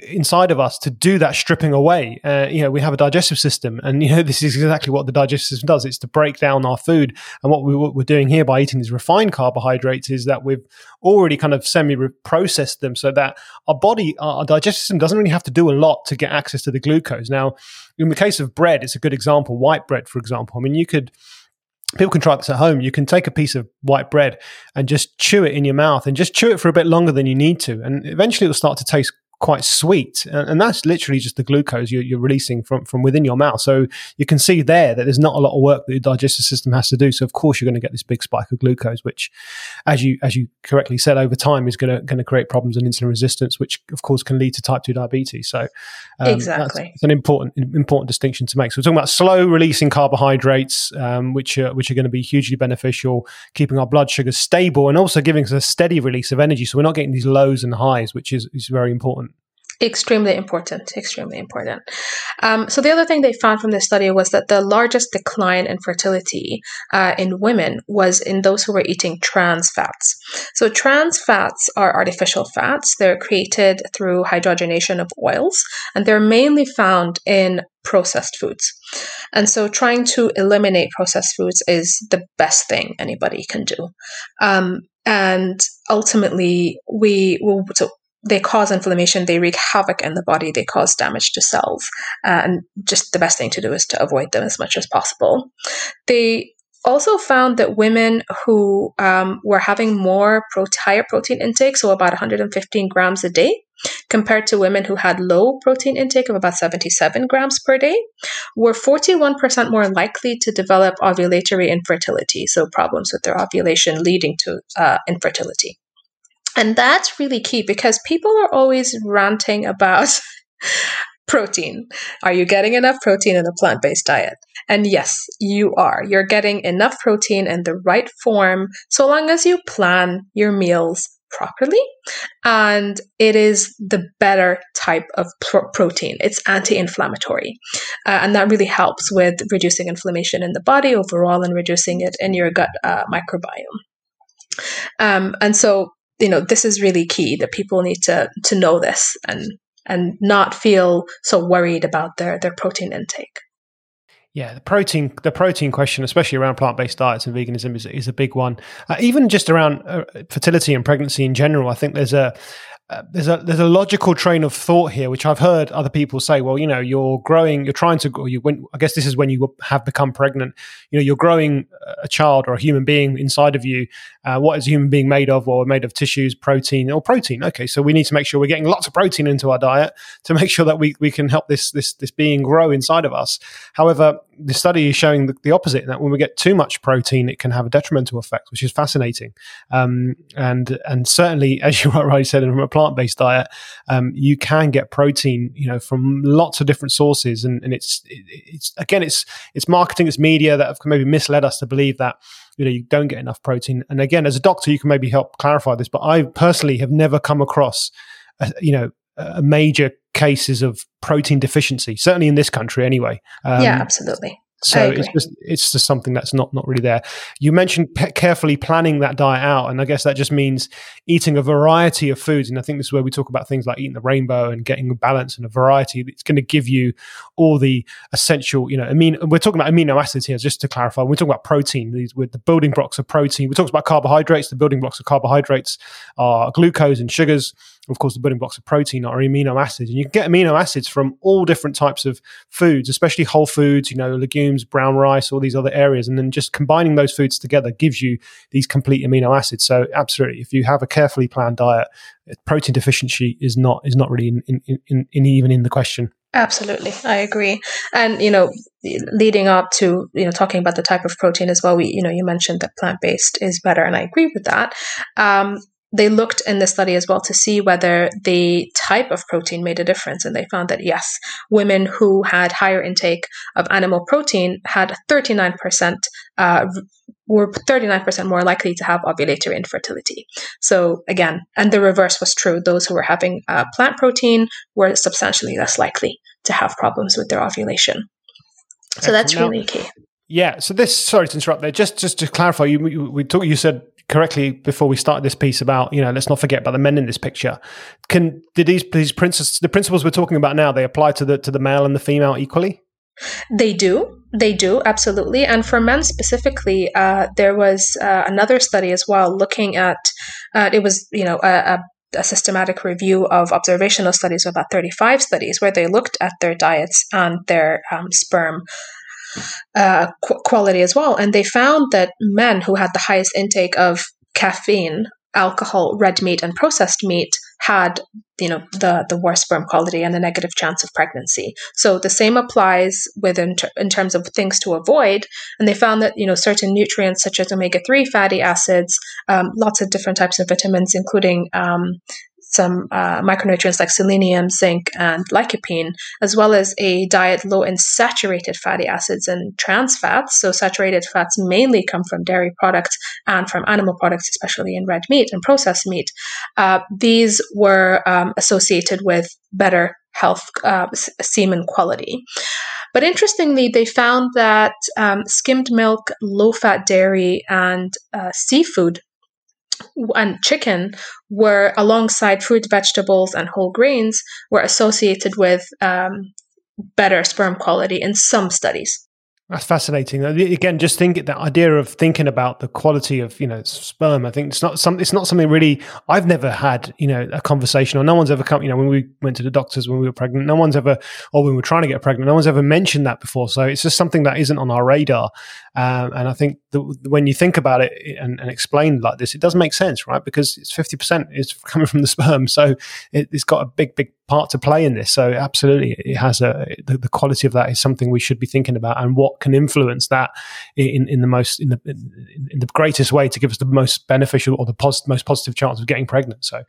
inside of us to do that stripping away. Uh, you know, we have a digestive system, and you know (laughs) this is exactly what the digestive system does. It's to break down our food, and what, we, what we're doing here by eating these refined carbohydrates is that we've already kind of semi-processed them, so that our body, our digestive system, doesn't really have to do a lot to get access to the glucose. Now, in the case of bread, it's a good example. White bread, for example. I mean, you could people can try this at home. You can take a piece of white bread and just chew it in your mouth and just chew it for a bit longer than you need to. And eventually it will start to taste quite sweet, and, that's literally just the glucose you're, you're, releasing from from within your mouth. So you can see there that there's not a lot of work that your digestive system has to do. So of course you're going to get this big spike of glucose, which, as you as you correctly said, over time is going to going to create problems in insulin resistance, which of course can lead to type two diabetes. So um, exactly, it's an important important distinction to make. So we're talking about slow releasing carbohydrates, um, which are which are going to be hugely beneficial, keeping our blood sugar stable, and also giving us a steady release of energy. So we're not getting these lows and highs, which is is very important. Extremely important, extremely important. Um, so, the other thing they found from this study was that the largest decline in fertility uh, in women was in those who were eating trans fats. So, trans fats are artificial fats. They're created through hydrogenation of oils, and they're mainly found in processed foods. And so, trying to eliminate processed foods is the best thing anybody can do. Um, and ultimately, we will. So they cause inflammation, they wreak havoc in the body, they cause damage to cells. Uh, and just the best thing to do is to avoid them as much as possible. They also found that women who um, were having more pro- higher protein intake, so about 115 grams a day, compared to women who had low protein intake of about 77 grams per day, were 41% more likely to develop ovulatory infertility, so problems with their ovulation leading to uh, infertility. And that's really key because people are always ranting about (laughs) protein. Are you getting enough protein in a plant based diet? And yes, you are. You're getting enough protein in the right form so long as you plan your meals properly. And it is the better type of pro- protein. It's anti inflammatory. Uh, and that really helps with reducing inflammation in the body overall and reducing it in your gut uh, microbiome. Um, and so you know this is really key that people need to to know this and and not feel so worried about their their protein intake yeah, the protein the protein question, especially around plant based diets and veganism, is, is a big one. Uh, even just around uh, fertility and pregnancy in general, I think there's a there's a there's a logical train of thought here, which I've heard other people say. Well, you know, you're growing, you're trying to. You I guess this is when you have become pregnant. You know, you're growing a child or a human being inside of you. Uh, what is a human being made of? Well, we're made of tissues, protein, or protein. Okay, so we need to make sure we're getting lots of protein into our diet to make sure that we we can help this this this being grow inside of us. However, the study is showing the, the opposite. That when we get too much protein, it can have a detrimental effect, which is fascinating. Um, and and certainly, (laughs) as you rightly said, from a plant based diet, um, you can get protein, you know, from lots of different sources. And, and it's it's again, it's it's marketing, it's media that have maybe misled us to believe that you know you don't get enough protein. And again, as a doctor, you can maybe help clarify this. But I personally have never come across, a, you know, a major cases of protein deficiency. Certainly in this country, anyway. Um, yeah, absolutely. So it's just it's just something that's not not really there. You mentioned pe- carefully planning that diet out, and I guess that just means eating a variety of foods. And I think this is where we talk about things like eating the rainbow and getting a balance and a variety. It's going to give you all the essential, you know, amino. We're talking about amino acids here, just to clarify. When we talk about protein, these with the building blocks of protein. We talked about carbohydrates. The building blocks of carbohydrates are glucose and sugars of course, the building blocks of protein are amino acids. And you can get amino acids from all different types of foods, especially whole foods, you know, legumes, brown rice, all these other areas. And then just combining those foods together gives you these complete amino acids. So absolutely, if you have a carefully planned diet, protein deficiency is not is not really in, in, in, in even in the question. Absolutely, I agree. And you know, leading up to you know talking about the type of protein as well, we you know you mentioned that plant based is better, and I agree with that. Um, they looked in the study as well to see whether the type of protein made a difference. And they found that yes, women who had higher intake of animal protein had 39%, uh, were 39% more likely to have ovulatory infertility. So again, and the reverse was true. Those who were having uh, plant protein were substantially less likely to have problems with their ovulation. So that's really key. Yeah. So this, sorry to interrupt there. Just just to clarify, you we talk, you said correctly before we started this piece about you know let's not forget about the men in this picture. Can did these these principles the principles we're talking about now they apply to the to the male and the female equally? They do. They do, absolutely. And for men specifically, uh, there was uh, another study as well looking at, uh, it was, you know, a, a a systematic review of observational studies about 35 studies where they looked at their diets and their um, sperm uh, qu- quality as well. And they found that men who had the highest intake of caffeine alcohol, red meat, and processed meat had you know the the worst sperm quality and the negative chance of pregnancy. So the same applies within ter- in terms of things to avoid. And they found that you know certain nutrients such as omega three fatty acids, um, lots of different types of vitamins, including um, some uh, micronutrients like selenium, zinc, and lycopene, as well as a diet low in saturated fatty acids and trans fats. So, saturated fats mainly come from dairy products and from animal products, especially in red meat and processed meat. Uh, these were um, associated with better health uh, semen quality. But interestingly, they found that um, skimmed milk, low fat dairy, and uh, seafood and chicken were alongside fruit, vegetables, and whole grains were associated with um, better sperm quality in some studies. That's fascinating. Again, just think that idea of thinking about the quality of you know sperm. I think it's not some. It's not something really. I've never had you know a conversation, or no one's ever come. You know, when we went to the doctors when we were pregnant, no one's ever, or when we were trying to get pregnant, no one's ever mentioned that before. So it's just something that isn't on our radar. Um, and I think when you think about it and, and explain like this, it does make sense, right? Because it's fifty percent is (laughs) coming from the sperm, so it, it's got a big, big part to play in this. So absolutely, it has a the, the, quality of that is something we should be thinking about, and what can influence that in, in the most in the in, in the greatest way to give us the most beneficial or the pos- most positive chance of getting pregnant. So um,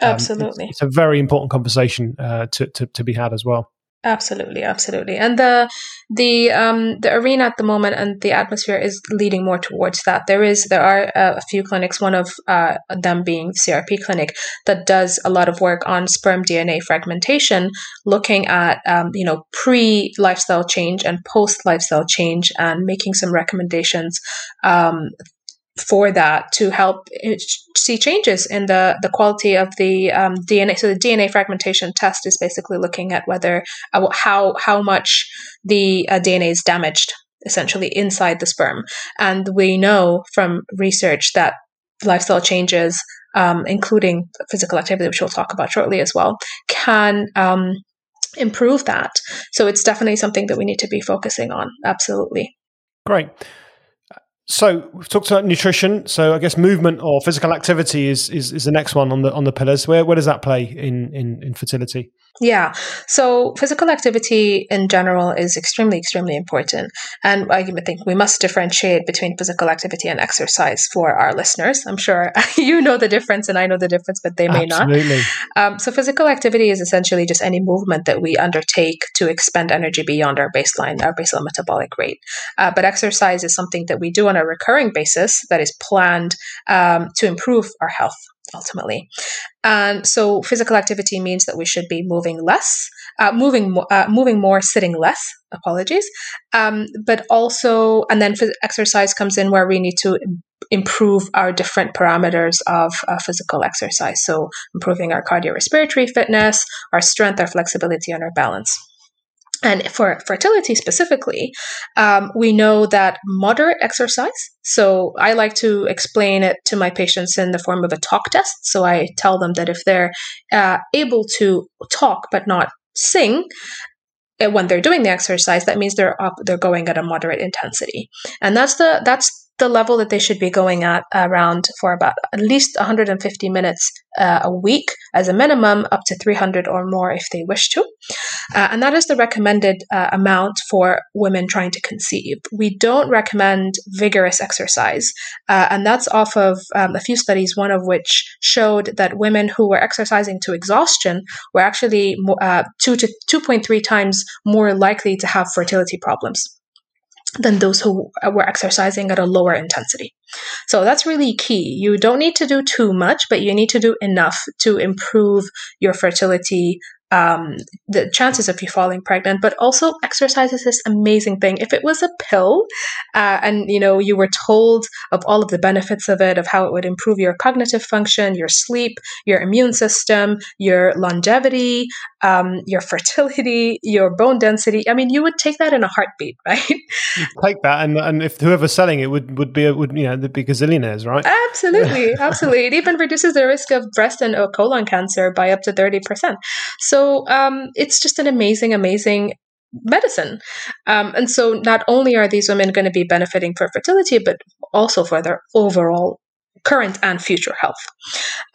absolutely, it's, it's, a very important conversation uh, to, to to be had as well. Absolutely, absolutely, and the the um, the arena at the moment and the atmosphere is leading more towards that. There is there are uh, a few clinics, one of uh, them being CRP clinic, that does a lot of work on sperm DNA fragmentation, looking at um, you know pre lifestyle change and post lifestyle change, and making some recommendations um, for that to help see changes in the, the quality of the um, DNA. So the DNA fragmentation test is basically looking at whether uh, how how much the uh, DNA is damaged essentially inside the sperm, and we know from research that lifestyle changes, um, including physical activity, which we'll talk about shortly as well, can um, improve that. So it's definitely something that we need to be focusing on. Absolutely. Great. So we've talked about nutrition. So I guess movement or physical activity is, is, is the next one on the on the pillars. Where where does that play in in, in fertility? Yeah. So physical activity in general is extremely, extremely important. And I think we must differentiate between physical activity and exercise for our listeners. I'm sure (laughs) you know the difference and I know the difference, but they may Absolutely. not. Um, so physical activity is essentially just any movement that we undertake to expend energy beyond our baseline, our basal metabolic rate. Uh, but exercise is something that we do on a recurring basis that is planned um, to improve our health ultimately. And so physical activity means that we should be moving less, uh, moving more, uh, moving more, sitting less. Apologies, um, but also, and then exercise comes in where we need to improve our different parameters of uh, physical exercise. So improving our cardiorespiratory fitness, our strength, our flexibility, and our balance. And for fertility specifically, um, we know that moderate exercise. So I like to explain it to my patients in the form of a talk test. So I tell them that if they're uh, able to talk but not sing, uh, when they're doing the exercise, that means they're up, they're going at a moderate intensity, and that's the that's the level that they should be going at around for about at least 150 minutes uh, a week as a minimum, up to 300 or more if they wish to. Uh, and that is the recommended uh, amount for women trying to conceive. We don't recommend vigorous exercise, uh, and that's off of um, a few studies, one of which showed that women who were exercising to exhaustion were actually uh, two to 2.3 times more likely to have fertility problems than those who were exercising at a lower intensity. So that's really key. You don't need to do too much, but you need to do enough to improve your fertility um, the chances of you falling pregnant. But also, exercise is this amazing thing. If it was a pill, uh, and you know you were told of all of the benefits of it, of how it would improve your cognitive function, your sleep, your immune system, your longevity, um, your (laughs) fertility, your bone density. I mean, you would take that in a heartbeat, (laughs) right? You'd take that, and, and if whoever's selling it would would be would you know they'd be gazillionaires, right? Absolutely, absolutely. It even reduces the risk of breast and colon cancer by up to thirty percent. So um, it's just an amazing, amazing medicine. Um, and so not only are these women going to be benefiting for fertility, but also for their overall current and future health.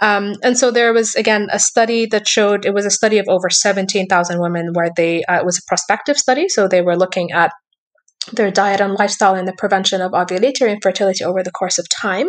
Um, and so there was, again, a study that showed it was a study of over 17,000 women where they, uh, it was a prospective study. So they were looking at their diet and lifestyle and the prevention of ovulatory infertility over the course of time.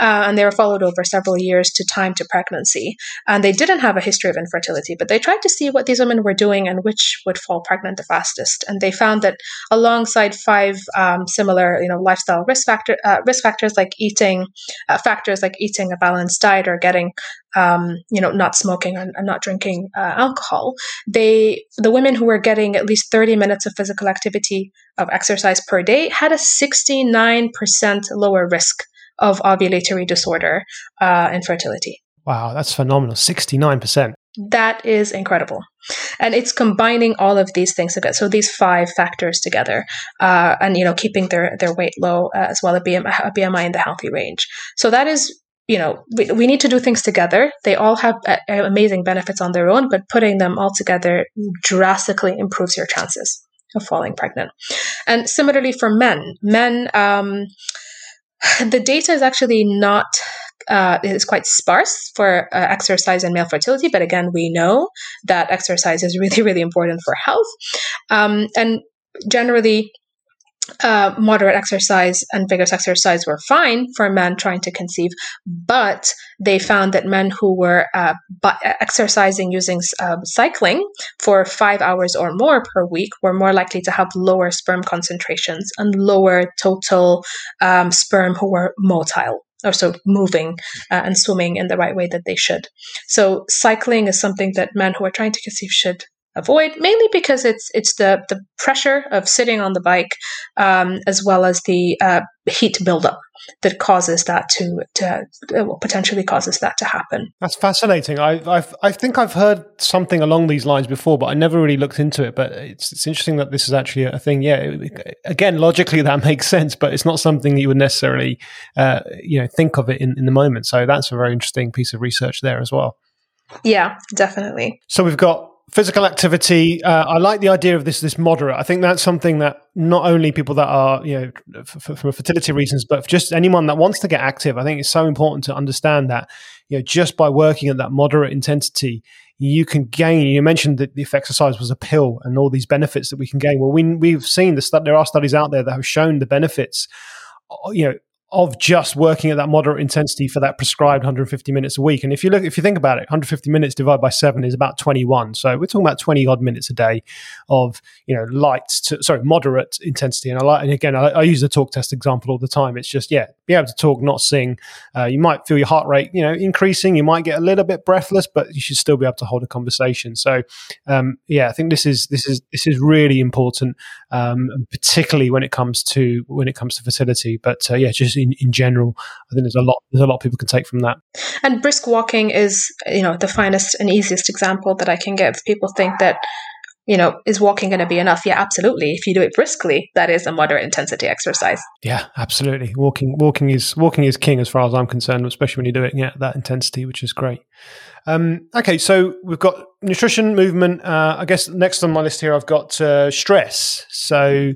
Uh, and they were followed over several years to time to pregnancy. And they didn't have a history of infertility, but they tried to see what these women were doing and which would fall pregnant the fastest. And they found that alongside five um, similar, you know, lifestyle risk factor uh, risk factors like eating uh, factors like eating a balanced diet or getting um, you know, not smoking and, and not drinking uh, alcohol, they the women who were getting at least 30 minutes of physical activity of exercise per day had a 69% lower risk of ovulatory disorder uh, infertility. Wow, that's phenomenal. 69%. That is incredible. And it's combining all of these things together. So these five factors together, uh, and, you know, keeping their, their weight low uh, as well, a BMI, a BMI in the healthy range. So that is you know, we, we need to do things together. They all have a amazing benefits on their own, but putting them all together drastically improves your chances of falling pregnant. And similarly for men, men, um, (sighs) the data is actually not uh, is quite sparse for uh, exercise and male fertility, but again, we know that exercise is really, really important for health. Um, and generally, uh, moderate exercise and vigorous exercise were fine for men trying to conceive, but they found that men who were uh, exercising using um, cycling for five hours or more per week were more likely to have lower sperm concentrations and lower total um, sperm who were motile or so moving uh, and swimming in the right way that they should. So cycling is something that men who are trying to conceive should avoid mainly because it's it's the the pressure of sitting on the bike um, as well as the uh, heat buildup that causes that to to uh, potentially causes that to happen. That's fascinating. I I've, I think I've heard something along these lines before, but I never really looked into it. But it's it's interesting that this is actually a thing. Yeah, again, logically (laughs) that makes sense, but it's not something that you would necessarily uh, you know think of it in, in the moment. So that's a very interesting piece of research there as well. Yeah, definitely. So we've got physical activity. Uh, I like the idea of this this moderate. I think that's something that not only people that are you know f- for fertility reasons, but just anyone that wants to get active. I think it's so important to understand that you know just by working at that moderate intensity, you can gain. You mentioned that if exercise was a pill and all these benefits that we can gain. Well, we we've seen the there are studies out there that have shown the benefits. You know of just working at that moderate intensity for that prescribed 150 minutes a week. And if you look, if you think about it, 150 minutes divided by seven is about 21. So we're talking about 20 odd minutes a day of you know light to sorry moderate intensity. And I like, and again, I, I use the talk test example all the time. It's just yeah, be able to talk, not sing. Uh, you might feel your heart rate you know increasing. You might get a little bit breathless, but you should still be able to hold a conversation. So um, yeah, I think this is this is this is really important, um, particularly when it comes to when it comes to fertility. But uh, yeah, just in, in general. I think there's a lot there's a lot of people can take from that. And brisk walking is you know the finest and easiest example that I can give. People think that you know, is walking going to be enough? Yeah, absolutely. If you do it briskly, that is a moderate intensity exercise. Yeah, absolutely. Walking, walking is walking is king as far as I'm concerned, especially when you do it yeah that intensity, which is great. Um, okay, so we've got nutrition, movement. Uh, I guess next on my list here, I've got uh, stress. So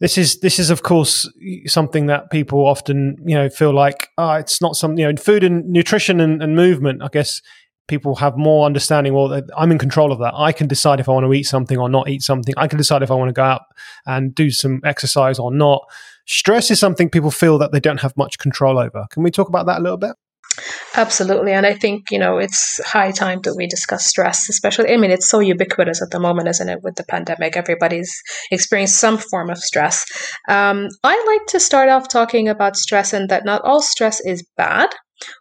this is this is of course something that people often you know feel like oh, it's not something you know in food and nutrition and, and movement i guess people have more understanding well i'm in control of that. I can decide if i want to eat something or not eat something. I can decide if i want to go out and do some exercise or not. Stress is something people feel that they don't have much control over. Can we talk about that a little bit Absolutely. And I think, you know, it's high time that we discuss stress, especially. I mean, it's so ubiquitous at the moment, isn't it, with the pandemic? Everybody's experienced some form of stress. Um, I like to start off talking about stress and that not all stress is bad.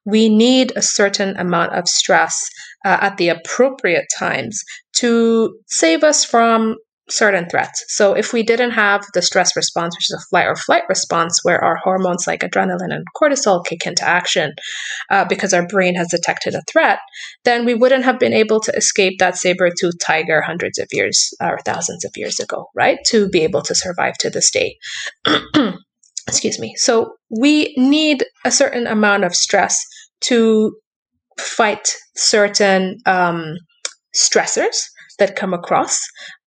We need a certain amount of stress uh, at the appropriate times to save us from certain threats. So if we didn't have the stress response, which is a flight or flight response, where our hormones like adrenaline and cortisol kick into action uh, because our brain has detected a threat, then we wouldn't have been able to escape that saber-toothed tiger hundreds of years or thousands of years ago, right? To be able to survive to this day. (clears throat) Excuse me. So we need a certain amount of stress to fight certain um, stressors that come across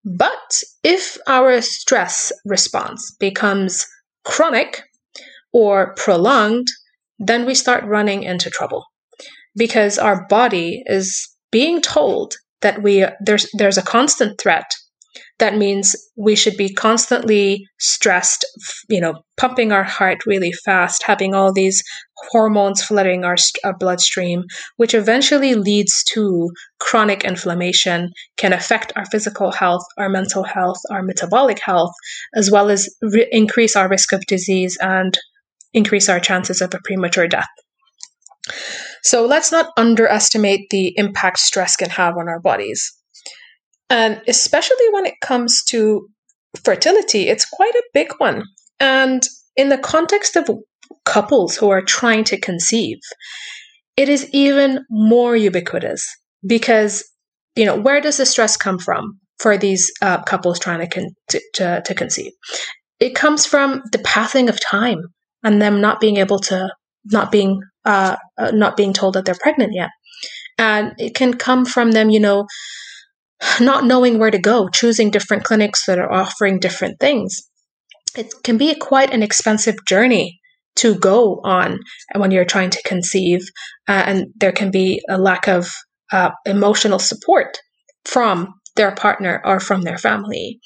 but if our stress response becomes chronic or prolonged, then we start running into trouble because our body is being told that we there's there's a constant threat that means we should be constantly stressed, you know, pumping our heart really fast, having all these hormones flooding our, our bloodstream, which eventually leads to chronic inflammation, can affect our physical health, our mental health, our metabolic health, as well as re- increase our risk of disease and increase our chances of a premature death. So let's not underestimate the impact stress can have on our bodies. And especially when it comes to fertility, it's quite a big one. And in the context of couples who are trying to conceive, it is even more ubiquitous because, you know, where does the stress come from for these uh, couples trying to, con- to, to, to conceive? It comes from the passing of time and them not being able to, not being, uh, uh, not being told that they're pregnant yet. And it can come from them, you know, not knowing where to go, choosing different clinics that are offering different things. It can be quite an expensive journey to go on when you're trying to conceive, uh, and there can be a lack of uh, emotional support from their partner or from their family.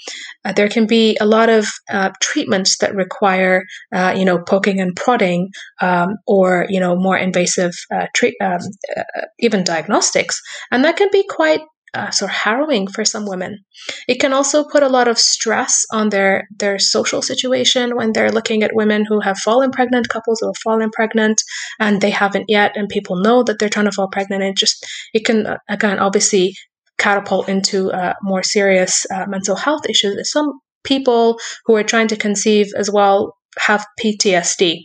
Uh, there can be a lot of uh, treatments that require, uh, you know, poking and prodding, um, or you know, more invasive uh, treat, um, uh, even diagnostics, and that can be quite uh, of harrowing for some women. It can also put a lot of stress on their their social situation when they're looking at women who have fallen pregnant, couples who have fallen pregnant, and they haven't yet, and people know that they're trying to fall pregnant. And it just it can uh, again obviously catapult into uh, more serious uh, mental health issues. Some people who are trying to conceive as well have PTSD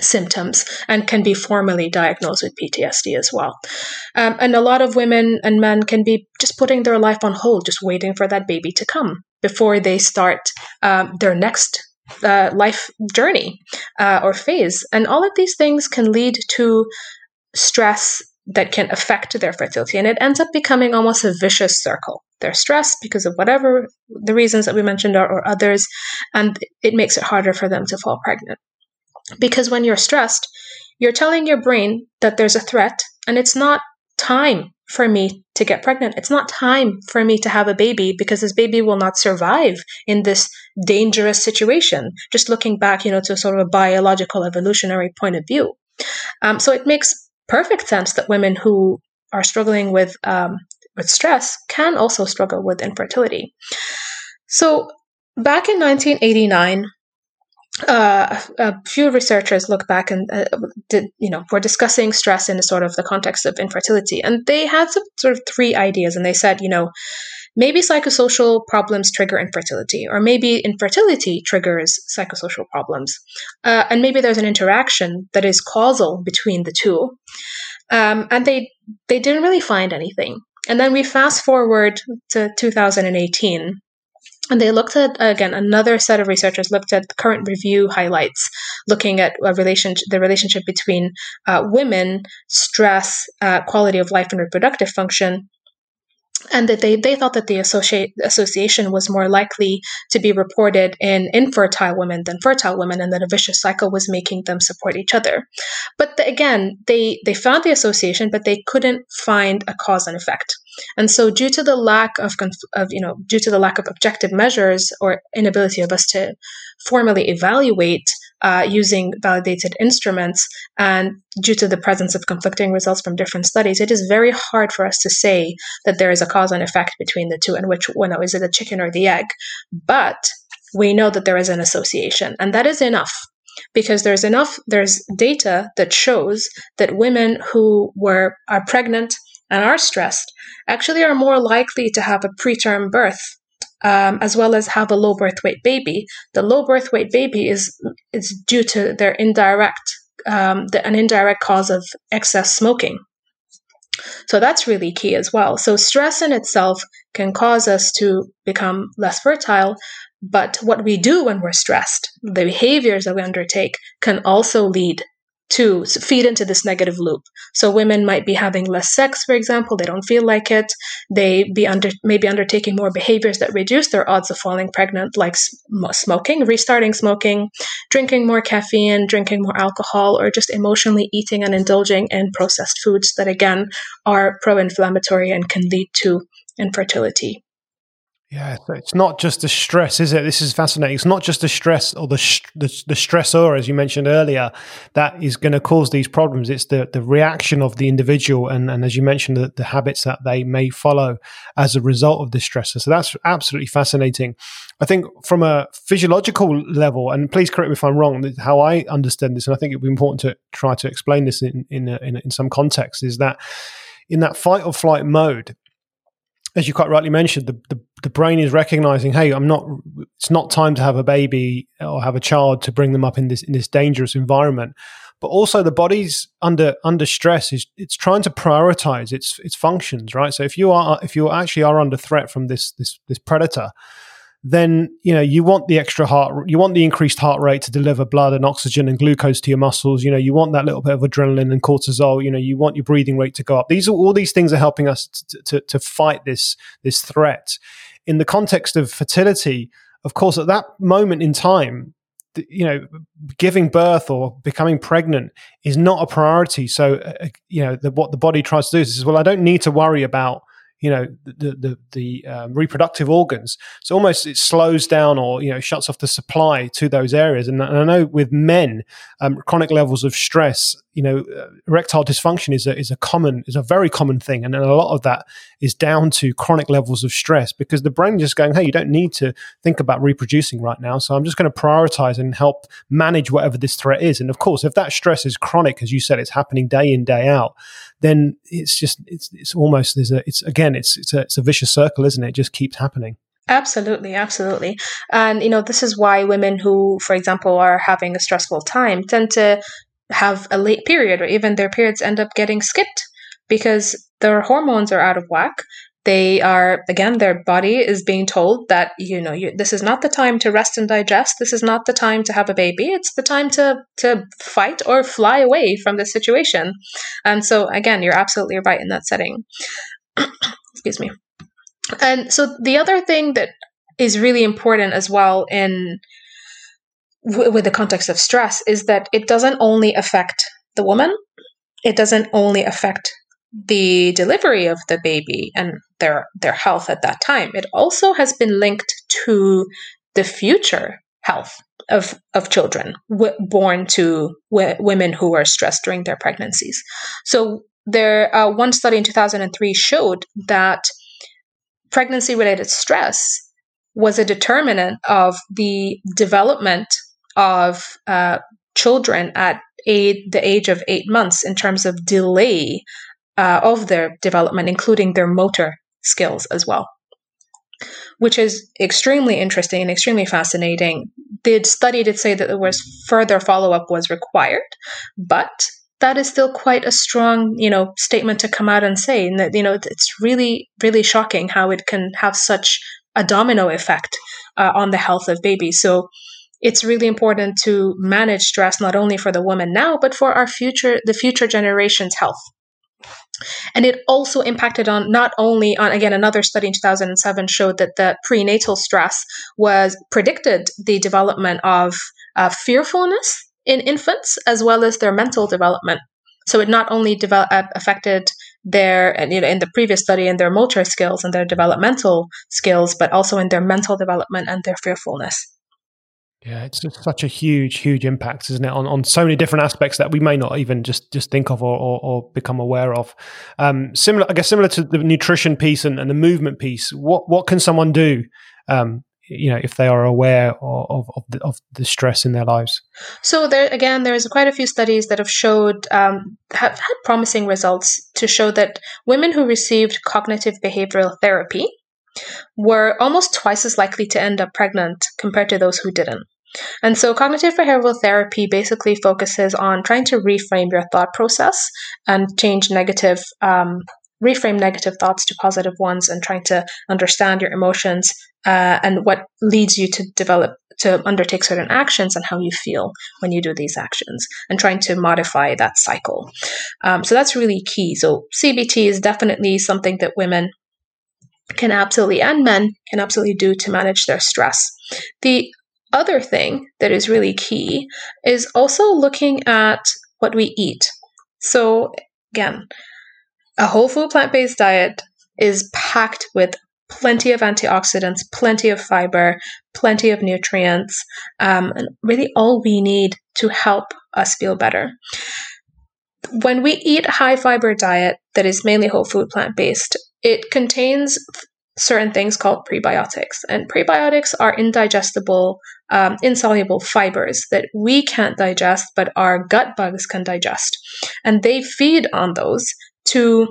symptoms and can be formally diagnosed with PTSD as well. Um, and a lot of women and men can be just putting their life on hold, just waiting for that baby to come before they start um, their next uh, life journey uh, or phase. And all of these things can lead to stress that can affect their fertility. And it ends up becoming almost a vicious circle. They're stressed because of whatever the reasons that we mentioned are, or others, and it makes it harder for them to fall pregnant. Because when you're stressed, you're telling your brain that there's a threat and it's not time for me to get pregnant. It's not time for me to have a baby because this baby will not survive in this dangerous situation. Just looking back, you know, to sort of a biological evolutionary point of view. Um, so it makes perfect sense that women who are struggling with um, with stress can also struggle with infertility. So back in 1989, uh, a few researchers look back and uh, did you know were discussing stress in sort of the context of infertility, and they had some sort of three ideas, and they said, you know, maybe psychosocial problems trigger infertility, or maybe infertility triggers psychosocial problems, uh, and maybe there's an interaction that is causal between the two, um, and they they didn't really find anything. And then we fast forward to 2018 and they looked at again another set of researchers looked at current review highlights, looking at a the relationship between uh, women, stress, uh, quality of life, and reproductive function, and that they, they thought that the associate, association was more likely to be reported in infertile women than fertile women, and that a vicious cycle was making them support each other. But the, again, they, they found the association, but they couldn't find a cause and effect. And so, due to the lack of, of you know, due to the lack of objective measures or inability of us to formally evaluate uh, using validated instruments. And due to the presence of conflicting results from different studies, it is very hard for us to say that there is a cause and effect between the two and which one is it the chicken or the egg. But we know that there is an association, and that is enough because there's enough there's data that shows that women who were are pregnant and are stressed actually are more likely to have a preterm birth um, as well as have a low birth weight baby. The low birth weight baby is is due to their indirect um, the, an indirect cause of excess smoking. So that's really key as well. So stress in itself can cause us to become less fertile, but what we do when we're stressed, the behaviors that we undertake, can also lead to feed into this negative loop. So women might be having less sex, for example, they don't feel like it. They be under maybe undertaking more behaviors that reduce their odds of falling pregnant, like smoking, restarting smoking, drinking more caffeine, drinking more alcohol, or just emotionally eating and indulging in processed foods that again are pro-inflammatory and can lead to infertility. Yeah, it's not just the stress, is it? This is fascinating. It's not just the stress or the the, the stressor, as you mentioned earlier, that is going to cause these problems. It's the the reaction of the individual, and and as you mentioned, the, the habits that they may follow as a result of this stressor. So that's absolutely fascinating. I think from a physiological level, and please correct me if I'm wrong, how I understand this, and I think it'd be important to try to explain this in in, a, in, a, in some context, is that in that fight or flight mode as you quite rightly mentioned, the, the, the, brain is recognizing, hey, I'm not. It's not time to have a baby or have a child to bring them up in this in this dangerous environment. But also, the body's under under stress. is It's trying to prioritize its its functions, right? So if you are if you actually are under threat from this this this predator, then you know you want the extra heart you want the increased heart rate to deliver blood and oxygen and glucose to your muscles you know you want that little bit of adrenaline and cortisol you know you want your breathing rate to go up these are all these things are helping us to, to, to fight this this threat in the context of fertility of course at that moment in time you know giving birth or becoming pregnant is not a priority. So uh, you know the, what the body tries to do is well i don't need to worry about you know the the, the um, reproductive organs. So almost it slows down or you know shuts off the supply to those areas. And, and I know with men, um, chronic levels of stress you know, uh, erectile dysfunction is a, is a common, is a very common thing. And, and a lot of that is down to chronic levels of stress because the brain is just going, hey, you don't need to think about reproducing right now. So I'm just going to prioritize and help manage whatever this threat is. And of course, if that stress is chronic, as you said, it's happening day in, day out, then it's just, it's, it's almost, there's a, it's again, it's, it's a, it's a vicious circle, isn't it? It just keeps happening. Absolutely, absolutely. And, you know, this is why women who, for example, are having a stressful time tend to have a late period or even their periods end up getting skipped because their hormones are out of whack they are again their body is being told that you know you, this is not the time to rest and digest. This is not the time to have a baby. It's the time to to fight or fly away from the situation. And so again you're absolutely right in that setting. (clears throat) Excuse me. And so the other thing that is really important as well in w- with the context of stress is that it doesn't only affect the woman, it doesn't only affect the delivery of the baby and their their health at that time. It also has been linked to the future health of of children w- born to w- women who are stressed during their pregnancies. So there, uh, one study in 2003 showed that pregnancy related stress was a determinant of the development of uh, children at eight, the age of eight months in terms of delay uh, of their development, including their motor skills as well, which is extremely interesting and extremely fascinating. The study did say that there was further follow up was required, but that is still quite a strong, you know, statement to come out and say. And that you know, it's really, really shocking how it can have such a domino effect uh, on the health of babies. So it's really important to manage stress not only for the woman now but for our future the future generations health and it also impacted on not only on again another study in 2007 showed that the prenatal stress was predicted the development of uh, fearfulness in infants as well as their mental development. So it not only develop, uh, affected their you know in the previous study in their motor skills and their developmental skills but also in their mental development and their fearfulness yeah, it's just such a huge, huge impact, isn't it, on, on so many different aspects that we may not even just just think of or, or, or become aware of. Um, similar, I guess, similar to the nutrition piece and, and, the movement piece. What what can someone do um, you know if they are aware of of the, of the stress in their lives so there again there's quite a few studies that have showed um, have had promising results to show that women who received cognitive behavioral therapy were almost twice as likely to end up pregnant compared to those who didn't. And so cognitive behavioral therapy basically focuses on trying to reframe your thought process and change negative um, reframe negative thoughts to positive ones and trying to understand your emotions uh, and what leads you to develop to undertake certain actions and how you feel when you do these actions and trying to modify that cycle. Um, so that's really key. So cbt is definitely something that women can absolutely and men can absolutely do to manage their stress the other thing that is really key is also looking at what we eat so again a whole food plant based diet is packed with plenty of antioxidants, plenty of fiber, plenty of nutrients, um, and really all we need to help us feel better. When we eat a high fiber diet that is mainly whole food plant based, it contains certain things called prebiotics, and prebiotics are indigestible, um, insoluble fibers that we can't digest, but our gut bugs can digest, and they feed on those to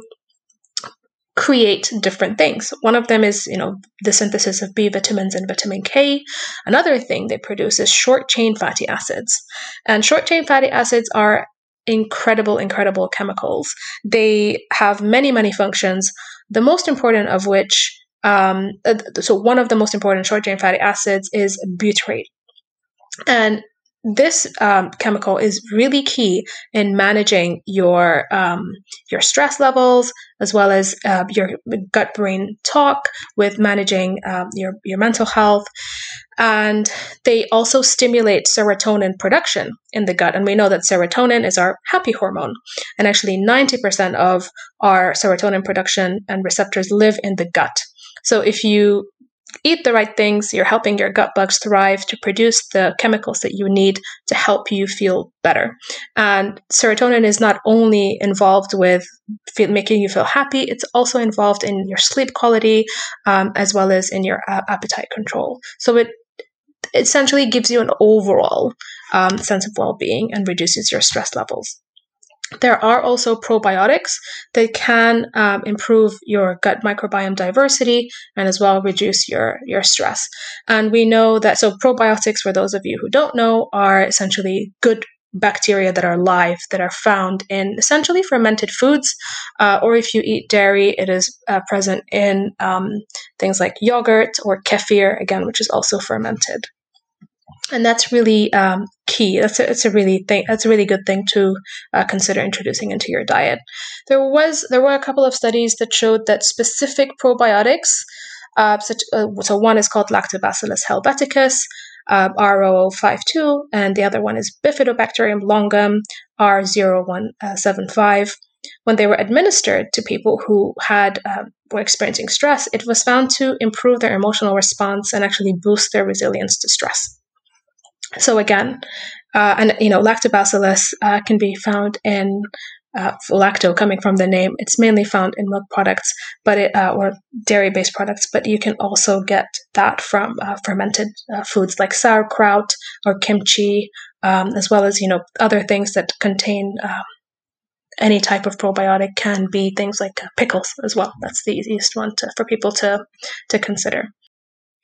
create different things. One of them is, you know, the synthesis of B vitamins and vitamin K. Another thing they produce is short chain fatty acids. And short chain fatty acids are incredible, incredible chemicals. They have many, many functions, the most important of which, um, uh, so one of the most important short chain fatty acids is butyrate. And this um, chemical is really key in managing your um, your stress levels as well as uh, your gut brain talk with managing um, your your mental health. And they also stimulate serotonin production in the gut. And we know that serotonin is our happy hormone. And actually 90% of our serotonin production and receptors live in the gut. So if you eat the right things, you're helping your gut bugs thrive to produce the chemicals that you need to help you feel better. And serotonin is not only involved with feel, making you feel happy, it's also involved in your sleep quality um, as well as in your uh, appetite control. So it essentially gives you an overall um, sense of well being and reduces your stress levels. There are also probiotics that can um, improve your gut microbiome diversity and as well reduce your, your stress. And we know that, so probiotics, for those of you who don't know, are essentially good bacteria that are live that are found in essentially fermented foods uh, or if you eat dairy it is uh, present in um, things like yogurt or kefir again which is also fermented and that's really um, key. That's a, it's a really thing. That's a really good thing to uh, consider introducing into your diet. There was there were a couple of studies that showed that specific probiotics, uh, such uh, so one is called Lactobacillus helveticus. Uh, R0052, and the other one is Bifidobacterium longum R0175. When they were administered to people who had um, were experiencing stress, it was found to improve their emotional response and actually boost their resilience to stress. So again, uh, and you know, lactobacillus uh, can be found in uh, lacto coming from the name. It's mainly found in milk products, but it uh, or dairy-based products. But you can also get that from uh, fermented uh, foods like sauerkraut or kimchi, um, as well as you know other things that contain. Um, any type of probiotic can be things like pickles as well. That's the easiest one to, for people to to consider.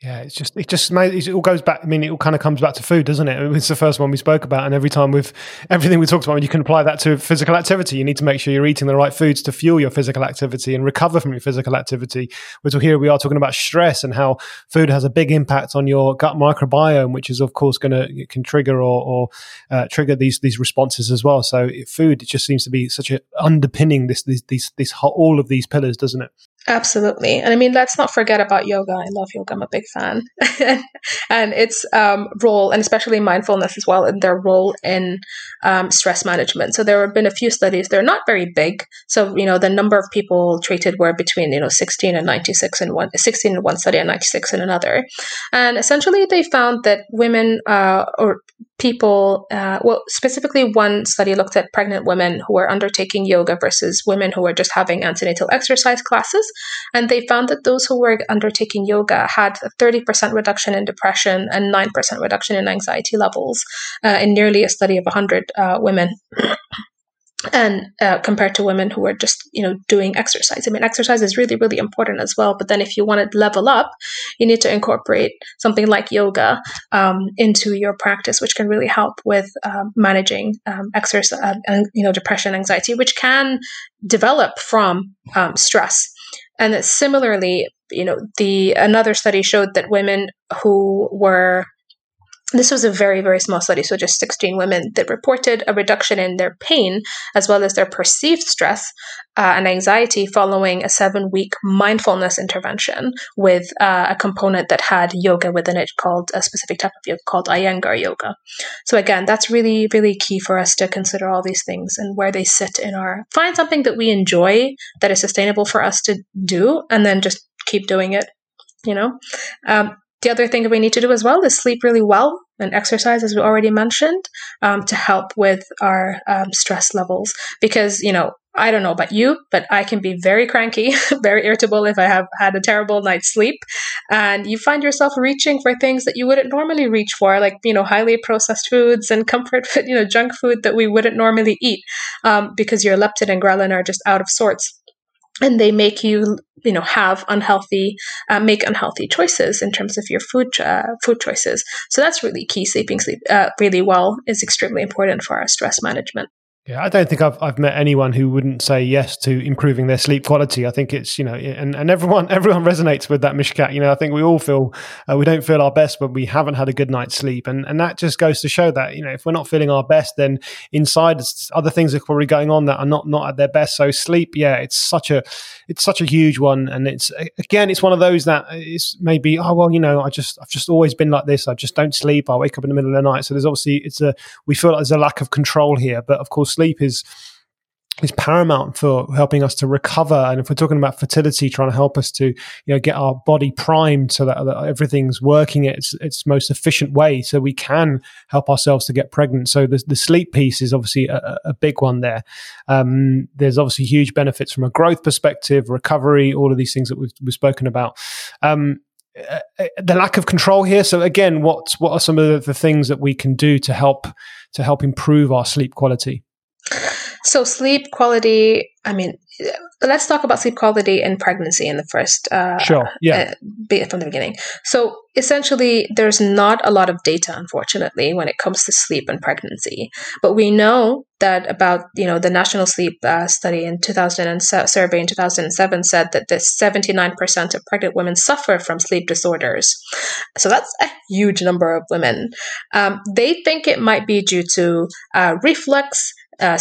Yeah, it's just it just it all goes back. I mean, it all kind of comes back to food, doesn't it? It's the first one we spoke about, and every time with everything we talked about, you can apply that to physical activity. You need to make sure you're eating the right foods to fuel your physical activity and recover from your physical activity. Which here we are talking about stress and how food has a big impact on your gut microbiome, which is of course going to can trigger or, or uh, trigger these these responses as well. So food it just seems to be such a underpinning this these this all of these pillars, doesn't it? Absolutely. And I mean, let's not forget about yoga. I love yoga. I'm a big fan. (laughs) and its um, role, and especially mindfulness as well, and their role in um, stress management. So there have been a few studies. They're not very big. So, you know, the number of people treated were between, you know, 16 and 96 in one, 16 in one study and 96 in another. And essentially they found that women uh, or people, uh, well, specifically one study looked at pregnant women who were undertaking yoga versus women who were just having antenatal exercise classes. And they found that those who were undertaking yoga had a 30% reduction in depression and 9% reduction in anxiety levels uh, in nearly a study of 100 uh, women. (clears throat) And uh, compared to women who are just you know doing exercise. I mean exercise is really really important as well but then if you want to level up you need to incorporate something like yoga um, into your practice which can really help with um, managing um, exercise uh, and you know depression anxiety which can develop from um, stress and similarly you know the another study showed that women who were this was a very, very small study, so just 16 women that reported a reduction in their pain as well as their perceived stress uh, and anxiety following a seven week mindfulness intervention with uh, a component that had yoga within it called a specific type of yoga called Iyengar yoga. So, again, that's really, really key for us to consider all these things and where they sit in our find something that we enjoy that is sustainable for us to do and then just keep doing it, you know? Um, the other thing that we need to do as well is sleep really well and exercise, as we already mentioned, um, to help with our um, stress levels. Because, you know, I don't know about you, but I can be very cranky, (laughs) very irritable if I have had a terrible night's sleep. And you find yourself reaching for things that you wouldn't normally reach for, like, you know, highly processed foods and (laughs) comfort food, you know, junk food that we wouldn't normally eat um, because your leptin and ghrelin are just out of sorts and they make you you know have unhealthy uh, make unhealthy choices in terms of your food uh, food choices. So that's really key. Sleeping sleep uh, really well is extremely important for our stress management yeah, I don't think I've I've met anyone who wouldn't say yes to improving their sleep quality. I think it's you know, and, and everyone (laughs) everyone resonates with that Mishkat. You know, I think we all feel uh, we don't feel our best when we haven't had a good night's sleep, and and that just goes to show that you know if we're not feeling our best, then inside other things are probably going on that are not not at their best. So sleep, yeah, it's such a it's such a huge one, and it's again, it's one of those that is maybe oh well, you know, I just I've just always been like this. I just don't sleep. I wake up in the middle of the night. So there's obviously it's a we feel like there's a lack of control here, but of course sleep is is paramount for helping us to recover. And if we're talking about fertility, trying to help us to you know get our body primed so that, that everything's working its, its most efficient way, so we can help ourselves to get pregnant. So the, the sleep piece is obviously a, a big one there. Um, there's obviously huge benefits from a growth perspective, recovery, all of these things that we've, we've spoken about. Um, uh, uh the lack of control here. So again, what what are some of the things that we can do to help to help improve our sleep quality? So, sleep quality, I mean, let's talk about sleep quality in pregnancy in the first. Uh, sure. Yeah. Uh, from the beginning. So, essentially, there's not a lot of data, unfortunately, when it comes to sleep and pregnancy. But we know that about, you know, the National Sleep uh, Study in 2000 and survey in 2007 said that the 79% of pregnant women suffer from sleep disorders. So, that's a huge number of women. Um, they think it might be due to uh, reflux uh,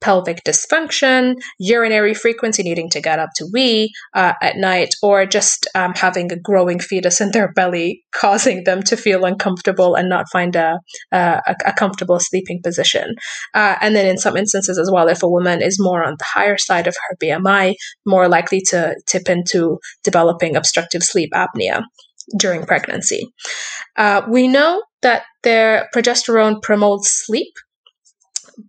pelvic dysfunction, urinary frequency, needing to get up to wee uh, at night, or just um, having a growing fetus in their belly, (laughs) causing them to feel uncomfortable and not find a, a, a comfortable sleeping position. Uh, and then in some instances as well, if a woman is more on the higher side of her BMI, more likely to tip into developing obstructive sleep apnea during pregnancy. Uh, we know that their progesterone promotes sleep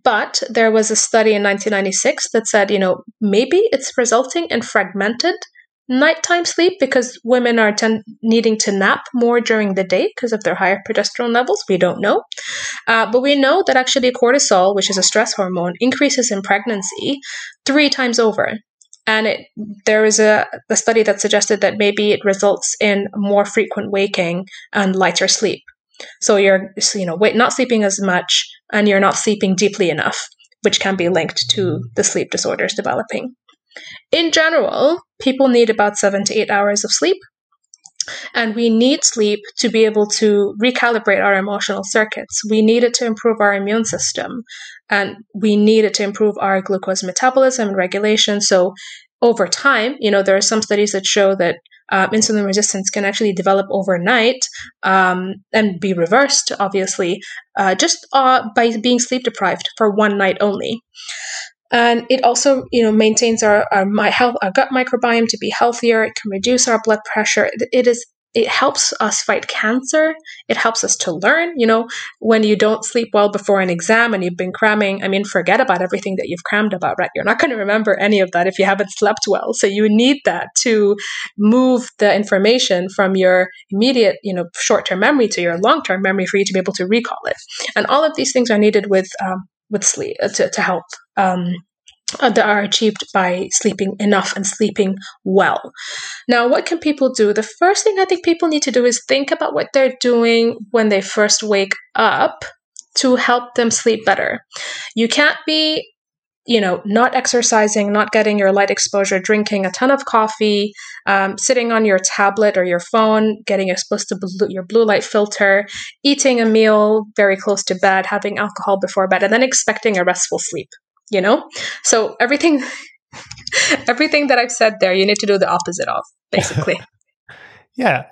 but there was a study in 1996 that said, you know, maybe it's resulting in fragmented nighttime sleep because women are ten- needing to nap more during the day because of their higher progesterone levels. We don't know. Uh, but we know that actually cortisol, which is a stress hormone, increases in pregnancy three times over. And it, there is a, a study that suggested that maybe it results in more frequent waking and lighter sleep. So you're, you know, not sleeping as much and you're not sleeping deeply enough, which can be linked to the sleep disorders developing. In general, people need about seven to eight hours of sleep. And we need sleep to be able to recalibrate our emotional circuits. We need it to improve our immune system. And we need it to improve our glucose metabolism and regulation. So over time, you know, there are some studies that show that uh, insulin resistance can actually develop overnight um, and be reversed, obviously, uh, just uh, by being sleep deprived for one night only. And it also, you know, maintains our, our, health, our gut microbiome to be healthier. It can reduce our blood pressure. It is it helps us fight cancer. It helps us to learn. You know, when you don't sleep well before an exam and you've been cramming, I mean, forget about everything that you've crammed about, right? You're not (laughs) going to remember any of that if you haven't slept well. So you need that to move the information from your immediate, you know, short term memory to your long term memory for you to be able to recall it. And all of these things are needed with, um, with sleep uh, to, to help. Um, that are achieved by sleeping enough and sleeping well. Now, what can people do? The first thing I think people need to do is think about what they're doing when they first wake up to help them sleep better. You can't be you know, not exercising, not getting your light exposure, drinking a ton of coffee, um, sitting on your tablet or your phone, getting exposed to blue, your blue light filter, eating a meal very close to bed, having alcohol before bed, and then expecting a restful sleep you know so everything (laughs) everything that i've said there you need to do the opposite of basically (laughs) yeah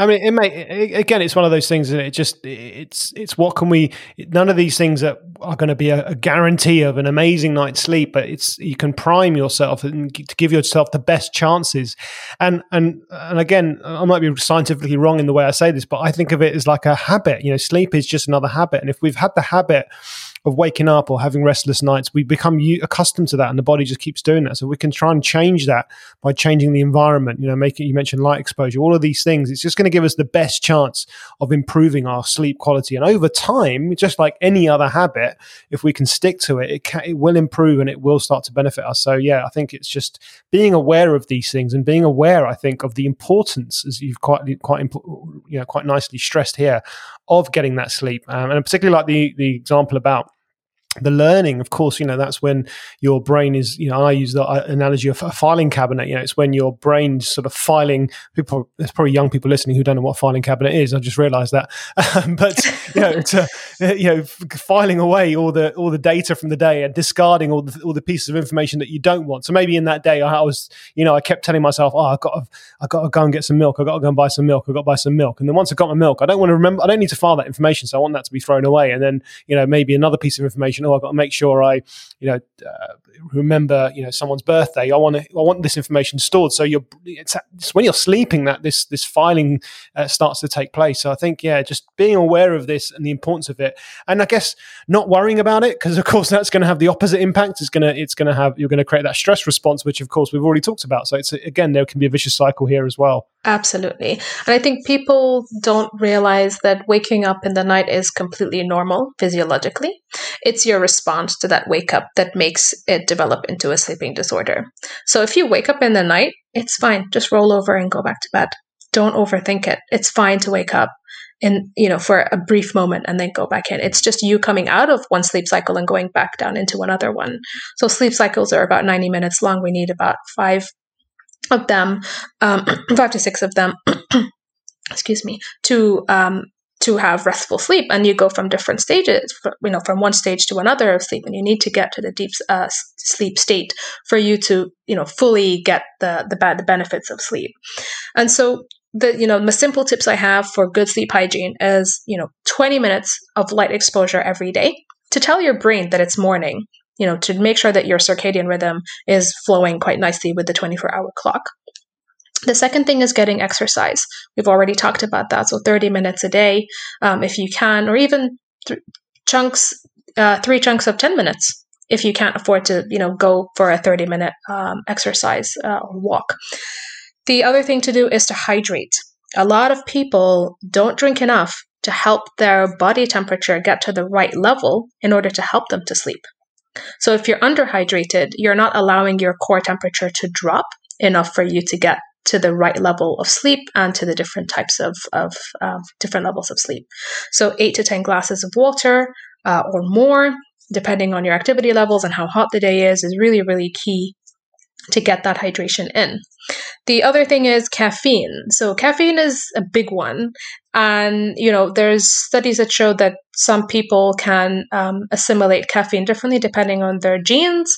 I mean, it may again. It's one of those things, and it just it's it's what can we? None of these things that are going to be a, a, guarantee of an amazing night's sleep, but it's you can prime yourself and to give yourself the best chances. And and and again, I might be scientifically wrong in the way I say this, but I think of it as like a habit. You know, sleep is just another habit, and if we've had the habit of waking up or having restless nights, we become accustomed to that, and the body just keeps doing that. So we can try and change that by changing the environment. You know, making you mentioned light exposure, all of these things. It's just going to give us the best chance of improving our sleep quality, and over time, just like any other habit, if we can stick to it, it, can, it will improve and it will start to benefit us. So yeah, I think it's just being aware of these things and being aware, I think, of the importance, as you've quite quite you know quite nicely stressed here, of getting that sleep, um, and particularly like the the example about the learning of course you know that's when your brain is you know i use the uh, analogy of a filing cabinet you know it's when your brain's sort of filing people there's probably young people listening who don't know what filing cabinet is i just realized that. (laughs) Um, but you know to, uh, (laughs) you know filing away all the all the data from the day and discarding all the all the pieces of information that you don't want. So maybe in that day i was you know i kept telling myself oh i got to i got to go and get some milk. I got to go and buy some milk. I got to buy some milk. And then once i got my milk i don't want to remember i don't need to file that information so i want that to be thrown away. And then you know maybe another piece of information oh, I've got to make sure I, you know, uh, remember, you know, someone's birthday. I want to, I want this information stored. So you're, it's, it's when you're sleeping that this this filing uh, starts to take place. So I think, yeah, just being aware of this and the importance of it, and I guess not worrying about it because, of course, that's going to have the opposite impact. It's gonna, it's to have, you're going to create that stress response, which of course we've already talked about. So it's again, there can be a vicious cycle here as well. Absolutely. And I think people don't realize that waking up in the night is completely normal physiologically. It's your response to that wake up that makes it develop into a sleeping disorder. So if you wake up in the night, it's fine. Just roll over and go back to bed. Don't overthink it. It's fine to wake up in, you know, for a brief moment and then go back in. It's just you coming out of one sleep cycle and going back down into another one. So sleep cycles are about 90 minutes long. We need about five of them, um, (clears throat) five to six of them, (clears throat) excuse me, to um, to have restful sleep. And you go from different stages, you know, from one stage to another of sleep, and you need to get to the deep uh, sleep state for you to, you know, fully get the the, the benefits of sleep. And so the you know the simple tips I have for good sleep hygiene is you know 20 minutes of light exposure every day to tell your brain that it's morning you know, to make sure that your circadian rhythm is flowing quite nicely with the 24 hour clock. The second thing is getting exercise. We've already talked about that. So 30 minutes a day, um, if you can, or even th- chunks, uh, three chunks of 10 minutes if you can't afford to, you know, go for a 30 minute um, exercise uh, or walk. The other thing to do is to hydrate. A lot of people don't drink enough to help their body temperature get to the right level in order to help them to sleep. So if you're underhydrated, you're not allowing your core temperature to drop enough for you to get to the right level of sleep and to the different types of, of uh, different levels of sleep. So eight to 10 glasses of water uh, or more, depending on your activity levels and how hot the day is, is really, really key to get that hydration in. The other thing is caffeine. So caffeine is a big one. And, you know, there's studies that show that some people can um, assimilate caffeine differently depending on their genes.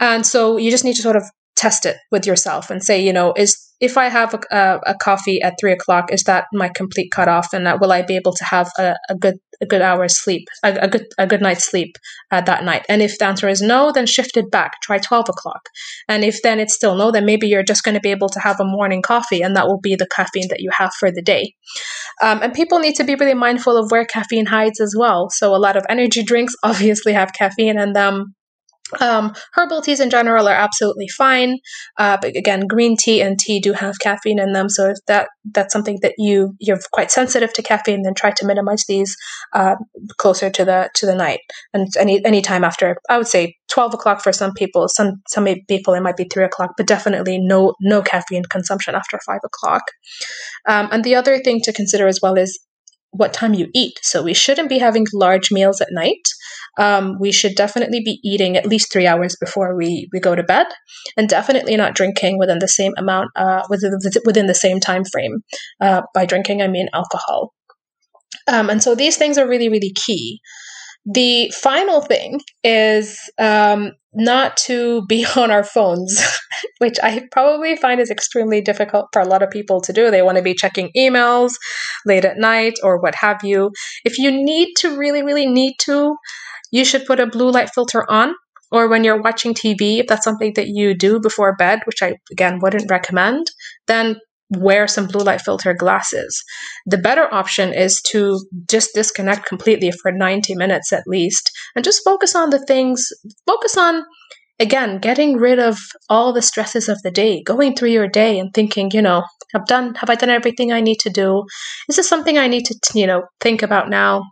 And so you just need to sort of test it with yourself and say, you know, is if I have a, a, a coffee at three o'clock, is that my complete cutoff, and that will I be able to have a, a good a good hour's sleep, a, a good a good night's sleep uh, that night? And if the answer is no, then shift it back. Try twelve o'clock. And if then it's still no, then maybe you're just going to be able to have a morning coffee, and that will be the caffeine that you have for the day. Um, and people need to be really mindful of where caffeine hides as well. So a lot of energy drinks (laughs) obviously have caffeine in them. Um, herbal teas in general are absolutely fine, uh, but again, green tea and tea do have caffeine in them. So if that that's something that you you're quite sensitive to caffeine, then try to minimize these uh, closer to the to the night and any any time after. I would say twelve o'clock for some people. Some some people it might be three o'clock, but definitely no no caffeine consumption after five o'clock. Um, and the other thing to consider as well is what time you eat. So we shouldn't be having large meals at night. Um, we should definitely be eating at least three hours before we, we go to bed, and definitely not drinking within the same amount uh, within the, within the same time frame. Uh, by drinking, I mean alcohol. Um, and so these things are really really key. The final thing is um, not to be (laughs) on our phones, (laughs) which I probably find is extremely difficult for a lot of people to do. They want to be checking emails late at night or what have you. If you need to, really, really need to, you should put a blue light filter on. Or when you're watching TV, if that's something that you do before bed, which I again wouldn't recommend, then wear some blue light filter glasses. The better option is to just disconnect completely for 90 minutes at least and just focus on the things, focus on again getting rid of all the stresses of the day, going through your day and thinking, you know, I've done have I done everything I need to do? Is this something I need to, you know, think about now?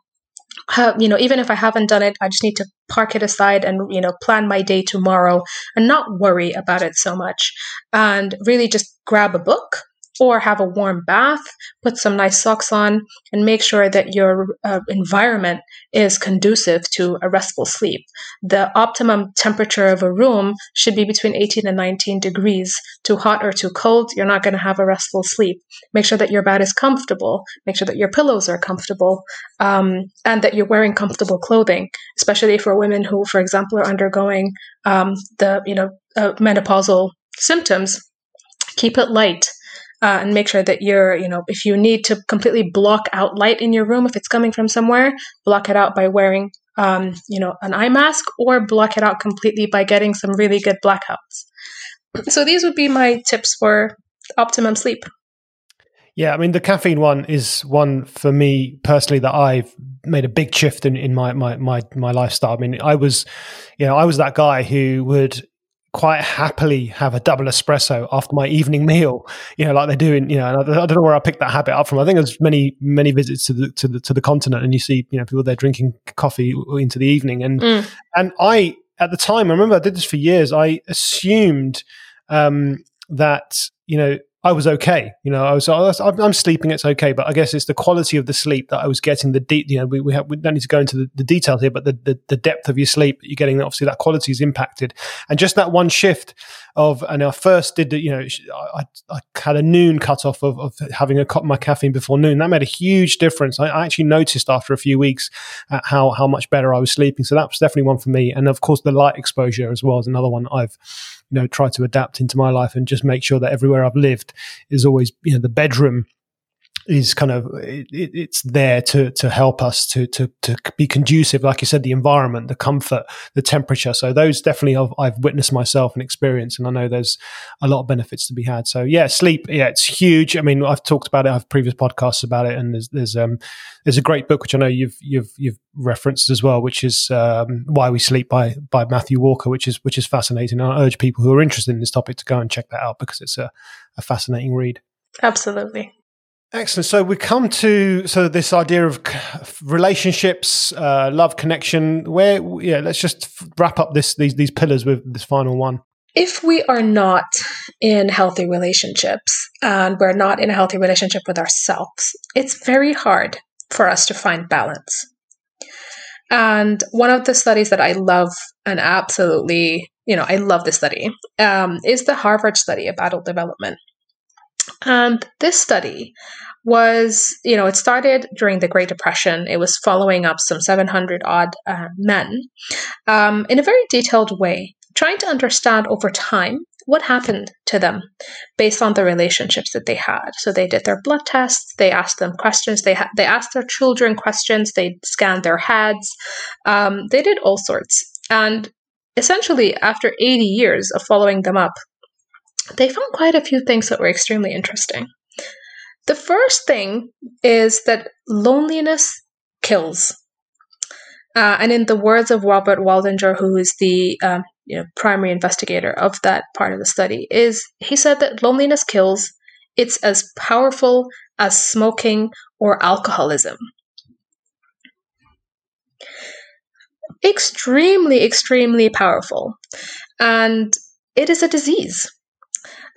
You know, even if I haven't done it, I just need to park it aside and, you know, plan my day tomorrow and not worry about it so much. And really just grab a book or have a warm bath, put some nice socks on, and make sure that your uh, environment is conducive to a restful sleep. The optimum temperature of a room should be between 18 and 19 degrees. Too hot or too cold, you're not going to have a restful sleep. Make sure that your bed is comfortable. Make sure that your pillows are comfortable, um, and that you're wearing comfortable clothing, especially for women who, for example, are undergoing um, the you know uh, menopausal symptoms. Keep it light uh, and make sure that you're, you know, if you need to completely block out light in your room, if it's coming from somewhere, block it out by wearing, um, you know, an eye mask or block it out completely by getting some really good blackouts. So these would be my tips for optimum sleep. Yeah, I mean the caffeine one is one for me personally that I've made a big shift in, in my, my my my lifestyle. I mean, I was, you know, I was that guy who would quite happily have a double espresso after my evening meal. You know, like they do in you know. I don't know where I picked that habit up from. I think there's many many visits to the to the to the continent, and you see you know people there drinking coffee into the evening, and mm. and I at the time I remember I did this for years. I assumed um, that you know I was okay. You know, I was, I was, I'm sleeping, it's okay. But I guess it's the quality of the sleep that I was getting. The deep, you know, we, we, have, we don't need to go into the, the details here, but the, the, the, depth of your sleep that you're getting, obviously, that quality is impacted. And just that one shift of, and I first did, the, you know, I, I had a noon cutoff of, of having a cup of my caffeine before noon. That made a huge difference. I, I actually noticed after a few weeks uh, how how much better I was sleeping. So that was definitely one for me. And of course, the light exposure as well is another one I've you know try to adapt into my life and just make sure that everywhere I've lived is always you know the bedroom is kind of it, it's there to to help us to to to be conducive like you said the environment the comfort the temperature. So those definitely I've, I've, witnessed myself and experienced and I know there's a lot of benefits to be had. So yeah sleep yeah it's huge. I mean I've talked about it I've previous podcasts about it and there's there's um there's a great book which I know you've you've you've referenced as well which is um, Why We Sleep by by Matthew Walker which is which is fascinating. And I urge people who are interested in this topic to go and check that out because it's a, a fascinating read. Absolutely Excellent. So we come to so this idea of relationships, uh, love, connection. Where yeah, let's just wrap up this these these pillars with this final one. If we are not in healthy relationships and we're not in a healthy relationship with ourselves, it's very hard for us to find balance. And one of the studies that I love and absolutely, you know, I love this study um, is the Harvard study of adult development. And this study was, you know, it started during the Great Depression. It was following up some 700 odd uh, men um, in a very detailed way, trying to understand over time what happened to them based on the relationships that they had. So they did their blood tests, they asked them questions, they ha- they asked their children questions, they scanned their heads, um, they did all sorts. And essentially, after 80 years of following them up, they found quite a few things that were extremely interesting. The first thing is that loneliness kills. Uh, and in the words of Robert Waldinger, who is the um, you know, primary investigator of that part of the study, is he said that loneliness kills. It's as powerful as smoking or alcoholism. Extremely, extremely powerful. And it is a disease.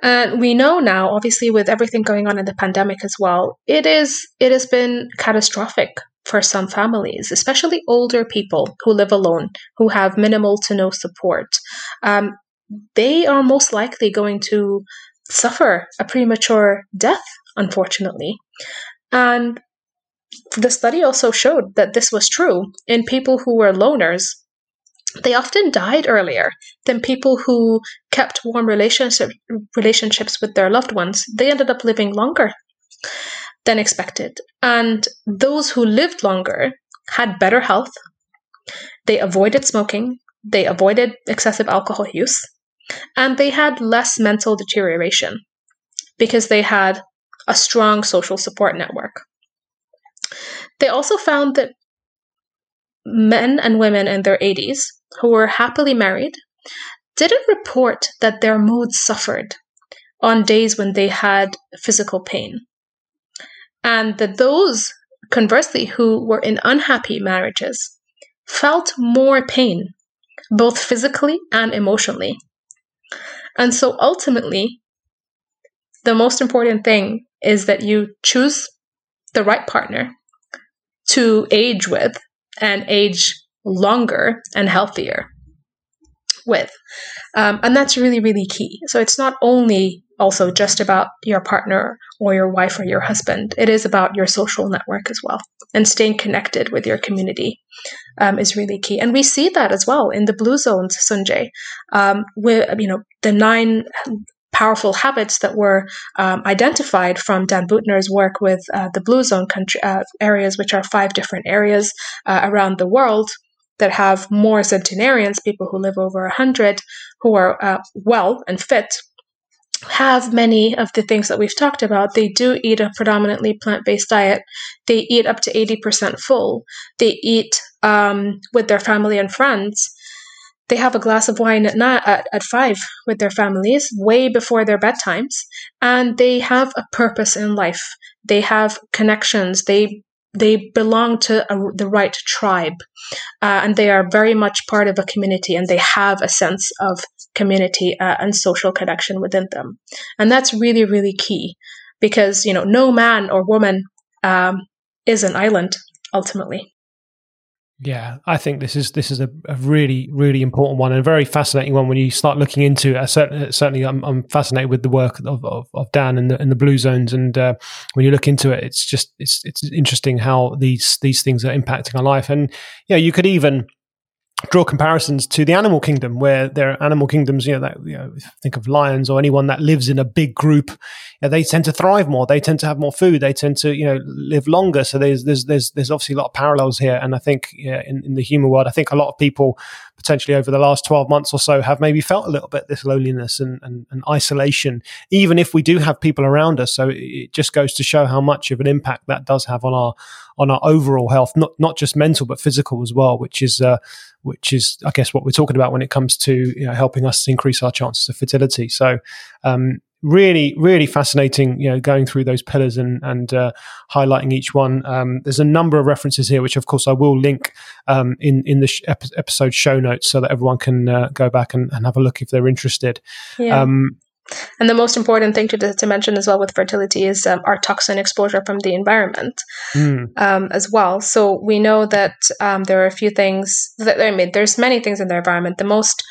And we know now, obviously, with everything going on in the pandemic as well, it is it has been catastrophic for some families, especially older people who live alone, who have minimal to no support. Um, they are most likely going to suffer a premature death, unfortunately. And the study also showed that this was true in people who were loners they often died earlier than people who kept warm relationship, relationships with their loved ones. They ended up living longer than expected. And those who lived longer had better health. They avoided smoking. They avoided excessive alcohol use. And they had less mental deterioration because they had a strong social support network. They also found that men and women in their 80s who were happily married didn't report that their mood suffered on days when they had physical pain. And that those, conversely, who were in unhappy marriages felt more pain, both physically and emotionally. And so ultimately, the most important thing is that you choose the right partner to age with and age longer and healthier with. Um, and that's really, really key. So it's not only also just about your partner or your wife or your husband, it is about your social network as well. And staying connected with your community um, is really key. And we see that as well in the blue zones, Sunjay, um, with, you know, the nine powerful habits that were um, identified from Dan Buettner's work with uh, the blue zone country uh, areas, which are five different areas uh, around the world that have more centenarians, people who live over 100, who are uh, well and fit, have many of the things that we've talked about. They do eat a predominantly plant based diet. They eat up to 80% full. They eat um, with their family and friends. They have a glass of wine at, na- at, at five with their families, way before their bedtimes. And they have a purpose in life. They have connections. They they belong to a, the right tribe uh, and they are very much part of a community and they have a sense of community uh, and social connection within them. And that's really really key because you know no man or woman um, is an island ultimately yeah, I think this is this is a, a, really really important one and a very fascinating one when you start looking into it. Certainly, certainly I'm, I'm, fascinated with the work of, of, of Dan and the the blue zones, and uh, when you look into it, it's just it's it's interesting how these these things are impacting our life. And yeah, you could even draw comparisons to the animal kingdom, where there are animal kingdoms, you know, that you know, think of lions or anyone that lives in a big group, you know, they tend to thrive more. They tend to have more food. They tend to, you know, live longer. So there's there's there's there's obviously a lot of parallels here. And I think yeah, in, in the human world, I think a lot of people potentially over the last 12 months or so have maybe felt a little bit this loneliness and, and, and isolation, even if we do have people around us. So it just goes to show how much of an impact that does have on our on our overall health, not not just mental but physical as well, which is uh, which is I guess what we're talking about when it comes to you know, helping us increase our chances of fertility. So um, really, really fascinating, you know, going through those pillars and and uh, highlighting each one. Um, there's a number of references here, which of course I will link um, in in the sh- episode show notes so that everyone can uh, go back and, and, have a look if they're interested. Yeah. Um, and the most important thing to, to mention as well with fertility is um, our toxin exposure from the environment mm. um, as well. So we know that um, there are a few things that I mean, there's many things in the environment. The most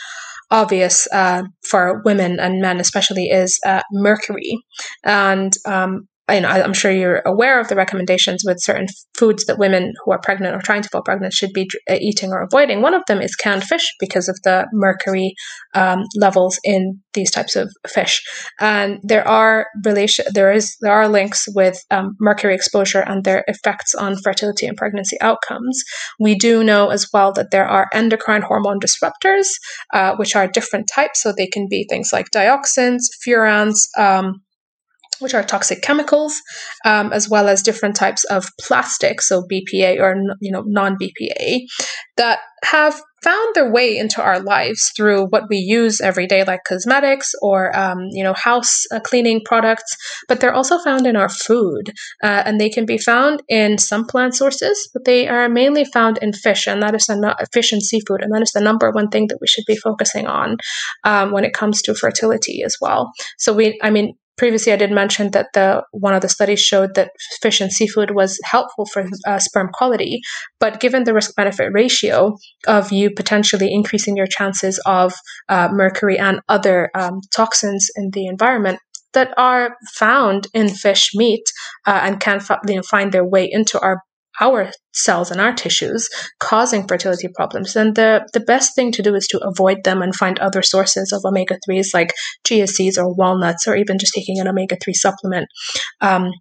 obvious uh, for women and men, especially, is uh, mercury. And um, I'm sure you're aware of the recommendations with certain foods that women who are pregnant or trying to fall pregnant should be uh, eating or avoiding. One of them is canned fish because of the mercury um, levels in these types of fish. And there are relation, there is there are links with um, mercury exposure and their effects on fertility and pregnancy outcomes. We do know as well that there are endocrine hormone disruptors, uh, which are different types. So they can be things like dioxins, furans. Um, which are toxic chemicals, um, as well as different types of plastic, so BPA or you know non-BPA, that have found their way into our lives through what we use every day, like cosmetics or um, you know house uh, cleaning products. But they're also found in our food, uh, and they can be found in some plant sources, but they are mainly found in fish, and that is the fish and seafood, and that is the number one thing that we should be focusing on um, when it comes to fertility as well. So we, I mean, previously I did mention that the one of the studies showed that fish and seafood was helpful for uh, sperm quality, but given the risk benefit ratio of you potentially increasing your chances of uh, mercury and other um, toxins in the environment, that are found in fish meat uh, and can you know, find their way into our our cells and our tissues causing fertility problems, then the, the best thing to do is to avoid them and find other sources of omega 3s like chia seeds or walnuts, or even just taking an omega 3 supplement. Um,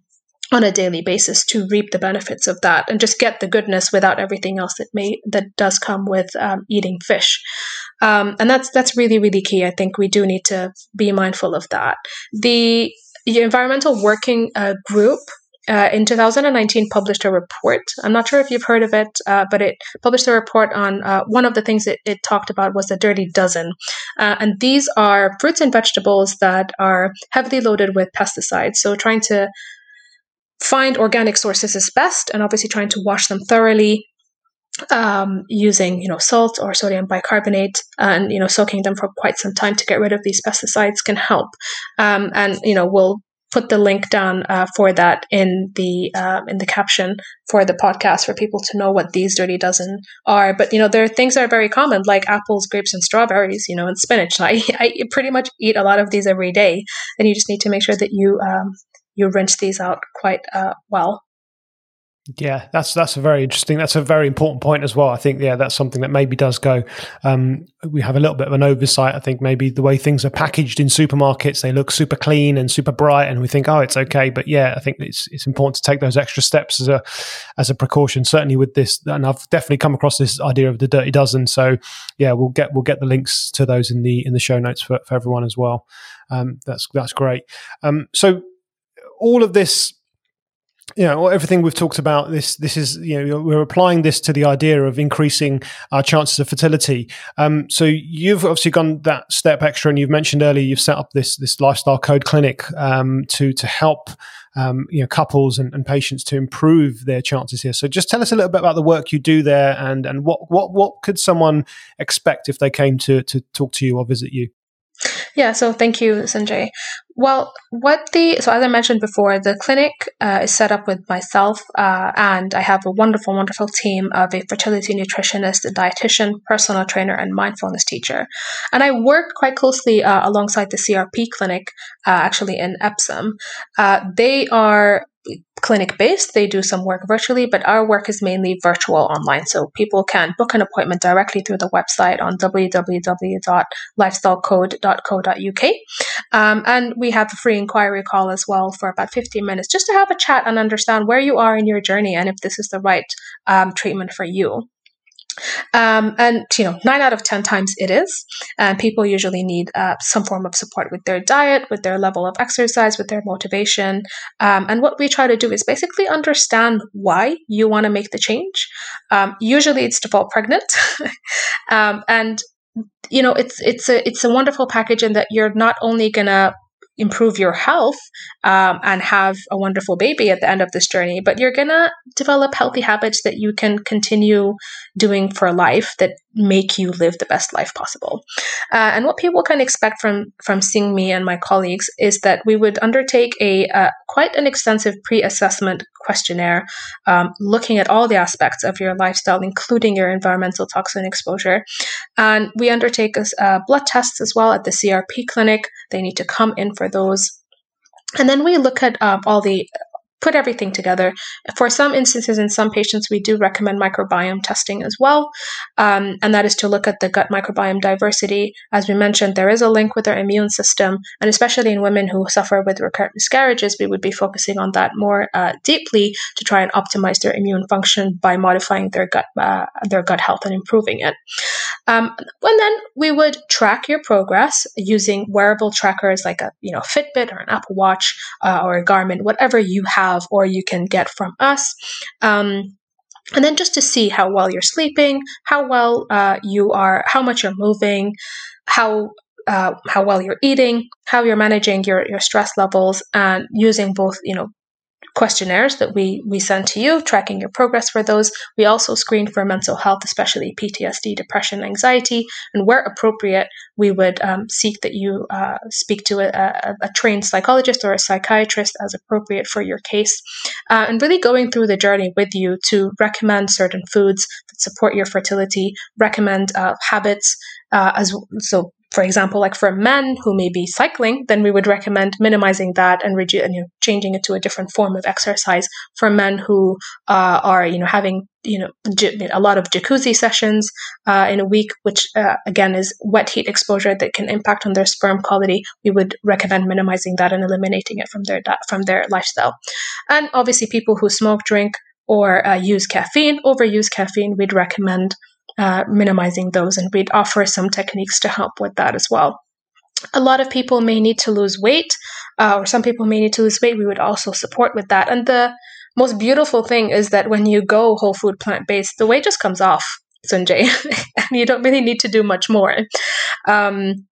on a daily basis to reap the benefits of that and just get the goodness without everything else that may that does come with um, eating fish um, and that's that's really really key i think we do need to be mindful of that the, the environmental working uh, group uh, in 2019 published a report. I'm not sure if you've heard of it, uh, but it published a report on uh, one of the things it, it, talked about was the dirty dozen. Uh, and these are fruits and vegetables that are heavily loaded with pesticides. So trying to find organic sources is best, and obviously trying to wash them thoroughly. Um, using you know salt or sodium bicarbonate and you know soaking them for quite some time to get rid of these pesticides can help um, and you know we'll put the link down uh, for that in the uh, in the caption for the podcast for people to know what these dirty dozen are. But you know, there are things that are very common like apples, grapes, and strawberries. You know, and spinach. (laughs) I I pretty much eat a lot of these every day, and you just need to make sure that you um, you rinse these out quite uh, well. Yeah, that's that's a very interesting. That's a very important point as well. I think yeah, that's something that maybe does go. Um, we have a little bit of an oversight. I think maybe the way things are packaged in supermarkets, they look super clean and super bright, and we think, oh, it's okay. But yeah, I think it's it's important to take those extra steps as a as a precaution. Certainly with this, and I've definitely come across this idea of the dirty dozen. So yeah, we'll get we'll get the links to those in the in the show notes for, for everyone as well. Um, that's that's great. Um, so all of this you know everything we've talked about this this is you know we're applying this to the idea of increasing our chances of fertility. Um, so you've obviously gone that step extra and you've mentioned earlier you've set up this this lifestyle code clinic um, to to help um, you know couples and, and, patients to improve their chances here. So just tell us a little bit about the work you do there and and what what what could someone expect if they came to to talk to you or visit you yeah, so thank you, Sunjay. Well, what the so as I mentioned before, the clinic uh, is set up with myself, uh, and I have a wonderful, wonderful team of a fertility nutritionist, a dietitian, personal trainer, and mindfulness teacher. And I work quite closely uh, alongside the CRP clinic, uh, actually in Epsom. Uh, they are clinic based. They do some work virtually, but our work is mainly virtual online. So people can book an appointment directly through the website on www.lifestylecode.co.uk. Um, and we have a free inquiry call as well for about 15 minutes just to have a chat and understand where you are in your journey and if this is the right um, treatment for you. Um, and you know, nine out of ten times it is. And people usually need uh, some form of support with their diet, with their level of exercise, with their motivation. Um, and what we try to do is basically understand why you want to make the change. Um, usually, it's to fall pregnant, (laughs) um, and you know, it's it's a it's a wonderful package in that you're not only gonna improve your health um, and have a wonderful baby at the end of this journey, but you're gonna develop healthy habits that you can continue doing for life that make you live the best life possible. Uh, and what people can expect from from seeing me and my colleagues is that we would undertake a uh, quite an extensive pre-assessment questionnaire, um, looking at all the aspects of your lifestyle, including your environmental toxin exposure. And we undertake uh, blood tests as well at the CRP clinic. They need to come in for those And then we look at um, all the put everything together. For some instances, in some patients, we do recommend microbiome testing as well, um, and that is to look at the gut microbiome diversity. As we mentioned, there is a link with our immune system, and especially in women who suffer with recurrent miscarriages, we would be focusing on that more uh, deeply to try and optimize their immune function by modifying their gut uh, their gut health and improving it. Um, and then we would track your progress using wearable trackers like a you know Fitbit or an Apple Watch uh, or a Garmin, whatever you have or you can get from us. Um, and then just to see how well you're sleeping, how well uh, you are, how much you're moving, how uh, how well you're eating, how you're managing your, your stress levels, and using both you know questionnaires that we we send to you, tracking your progress for those. We also screen for mental health, especially PTSD, depression, anxiety, and where appropriate, we would um, seek that you uh, speak to a, a, a, trained psychologist or a psychiatrist as appropriate for your case, uh, and really going through the journey with you to recommend certain foods that support your fertility, recommend uh, habits. Uh, as so for example, like for men who may be cycling, then we would recommend minimizing that and, you know, changing it to a different form of exercise. For men who uh, are, you know, having you know j- a lot of jacuzzi sessions uh, in a week, which uh, again is wet heat exposure that can impact on their sperm quality, we would recommend minimizing that and eliminating it from their from their lifestyle. And obviously, people who smoke, drink, or uh, use caffeine, overuse caffeine, we'd recommend uh, minimizing those. And we'd offer some techniques to help with that as well. A lot of people may need to lose weight, uh, or some people may need to lose weight. We would also support with that. And the most beautiful thing is that when you go whole food plant based, the weight just comes off, Sunjay, (laughs) and you don't really need to do much more. Um,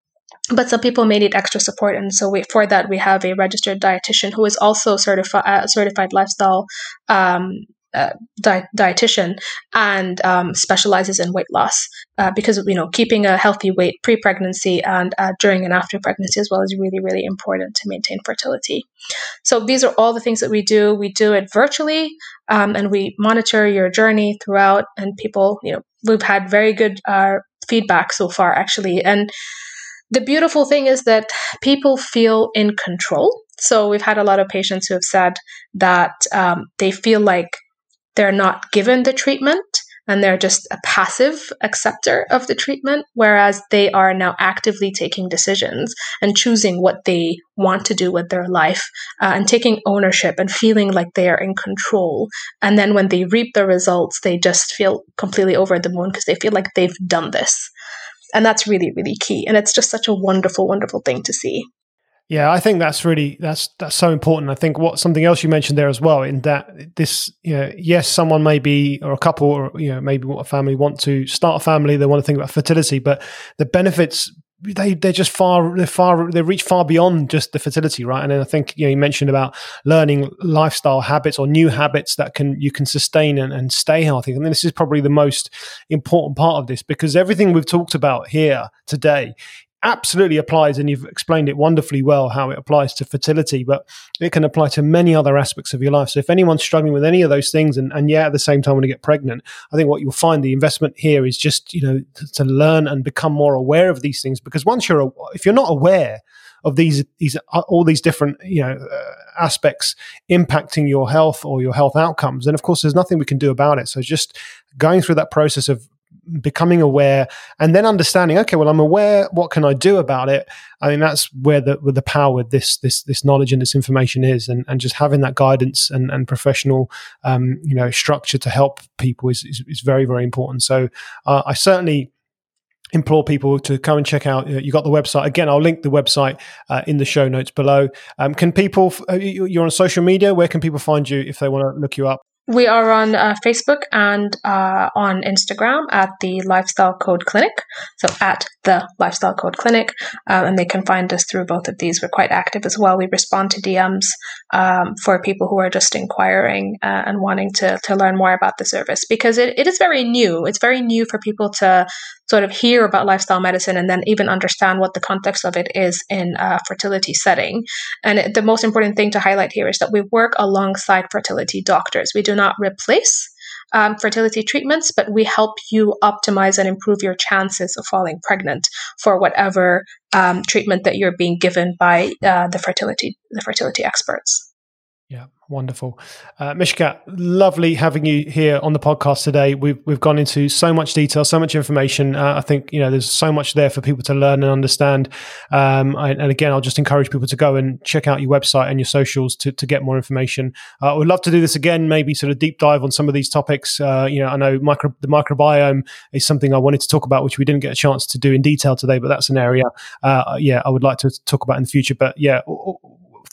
but some people may need extra support, and so we, for that we have a registered dietitian who is also certified uh, certified lifestyle um, uh, di- dietitian and um, specializes in weight loss uh, because you know keeping a healthy weight pre-pregnancy and uh, during and after pregnancy as well is really really important to maintain fertility. So these are all the things that we do. We do it virtually um, and we monitor your journey throughout and people you know we've had very good uh, feedback so far actually. And the beautiful thing is that people feel in control. So we've had a lot of patients who have said that um, they feel like they're not given the treatment and they're just a passive acceptor of the treatment, whereas they are now actively taking decisions and choosing what they want to do with their life uh, and taking ownership and feeling like they are in control. And then when they reap the results, they just feel completely over the moon because they feel like they've done this. And that's really, really key. And it's just such a wonderful, wonderful thing to see. Yeah, I think that's really that's that's so important. I think what something else you mentioned there as well in that this, you know, yes, someone may be or a couple or you know maybe what a family want to start a family, they want to think about fertility, but the benefits they they're just far they're far they reach far beyond just the fertility, right? And then I think you know you mentioned about learning lifestyle habits or new habits that can you can sustain and, and stay healthy. And this is probably the most important part of this because everything we've talked about here today absolutely applies, and you've explained it wonderfully well how it applies to fertility, but it can apply to many other aspects of your life. So if anyone's struggling with any of those things, and, and yeah, at the same time want to get pregnant, I think what you'll find the investment here is just you know to, to learn and become more aware of these things. Because once you're if you're not aware of these these uh, all these different you know uh, aspects impacting your health or your health outcomes then of course there's nothing we can do about it so just going through that process of becoming aware and then understanding okay well i'm aware what can i do about it i mean that's where the where the power with this this this knowledge and this information is and, and just having that guidance and, and professional um, you know structure to help people is, is, is very very important so uh, i certainly implore people to come and check out. You got the website again. I'll link the website uh, in the show notes below. Um, can people? You're on social media. Where can people find you if they want to look you up? We are on uh, Facebook and uh, on Instagram at the Lifestyle Code Clinic. So at the Lifestyle Code Clinic, um, and they can find us through both of these. We're quite active as well. We respond to DMs um, for people who are just inquiring uh, and wanting to to learn more about the service because it, it is very new. It's very new for people to sort of hear about lifestyle medicine and then even understand what the context of it is in a fertility setting. And it, the most important thing to highlight here is that we work alongside fertility doctors. We do not replace um, fertility treatments, but we help you optimize and improve your chances of falling pregnant for whatever um, treatment that you're being given by uh, the fertility the fertility experts. Wonderful. Uh, Mishkat, lovely having you here on the podcast today. We've, we've gone into so much detail, so much information. Uh, I think, you know, there's so much there for people to learn and understand. Um, I, and again, I'll just encourage people to go and check out your website and your socials to, to get more information. Uh, I would love to do this again, maybe sort of deep dive on some of these topics. Uh, you know, I know micro, the microbiome is something I wanted to talk about, which we didn't get a chance to do in detail today, but that's an area, uh, yeah, I would like to talk about in the future. But yeah,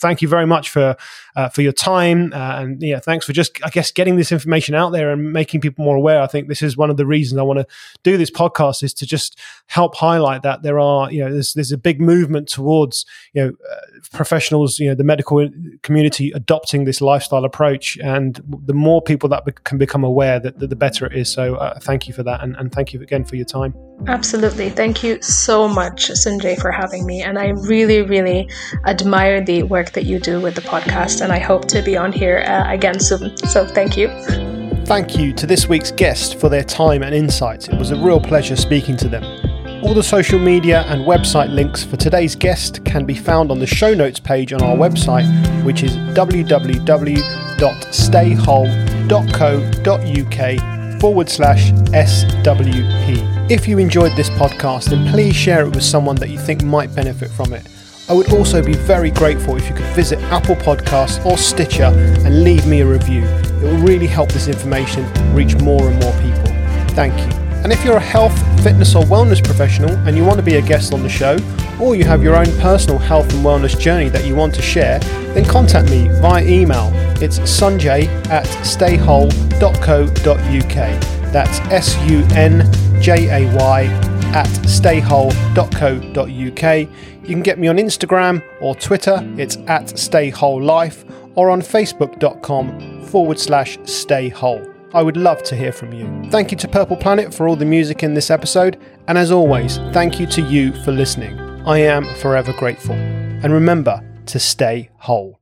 thank you very much for uh, for your time uh, and yeah, thanks for just I guess getting this information out there and making people more aware. I think this is one of the reasons I want to do this podcast is to just help highlight that there are you know there's there's a big movement towards you know uh, professionals you know the medical community adopting this lifestyle approach and the more people that be- can become aware that, that, the better it is. So uh, thank you for that and, and thank you again for your time. Absolutely. Thank you so much, Sunjay, for having me. And I really, really admire the work that you do with the podcast. And I hope to be on here uh, again soon. So thank you. Thank you to this week's guest for their time and insights. It was a real pleasure speaking to them. All the social media and website links for today's guest can be found on the show notes page on our website, which is www.staywhole.co.uk forward slash SWP. If you enjoyed this podcast, then please share it with someone that you think might benefit from it. I would also be very grateful if you could visit Apple Podcasts or Stitcher and leave me a review. It will really help this information reach more and more people. Thank you. And if you're a health, fitness, or wellness professional and you want to be a guest on the show, or you have your own personal health and wellness journey that you want to share, then contact me via email. It's sunjay at staywhole.co.uk. That's S U N J A Y at staywhole.co.uk. You can get me on Instagram or Twitter, it's at staywholelife, or on facebook.com forward slash staywhole. I would love to hear from you. Thank you to Purple Planet for all the music in this episode, and as always, thank you to you for listening. I am forever grateful. And remember to stay whole.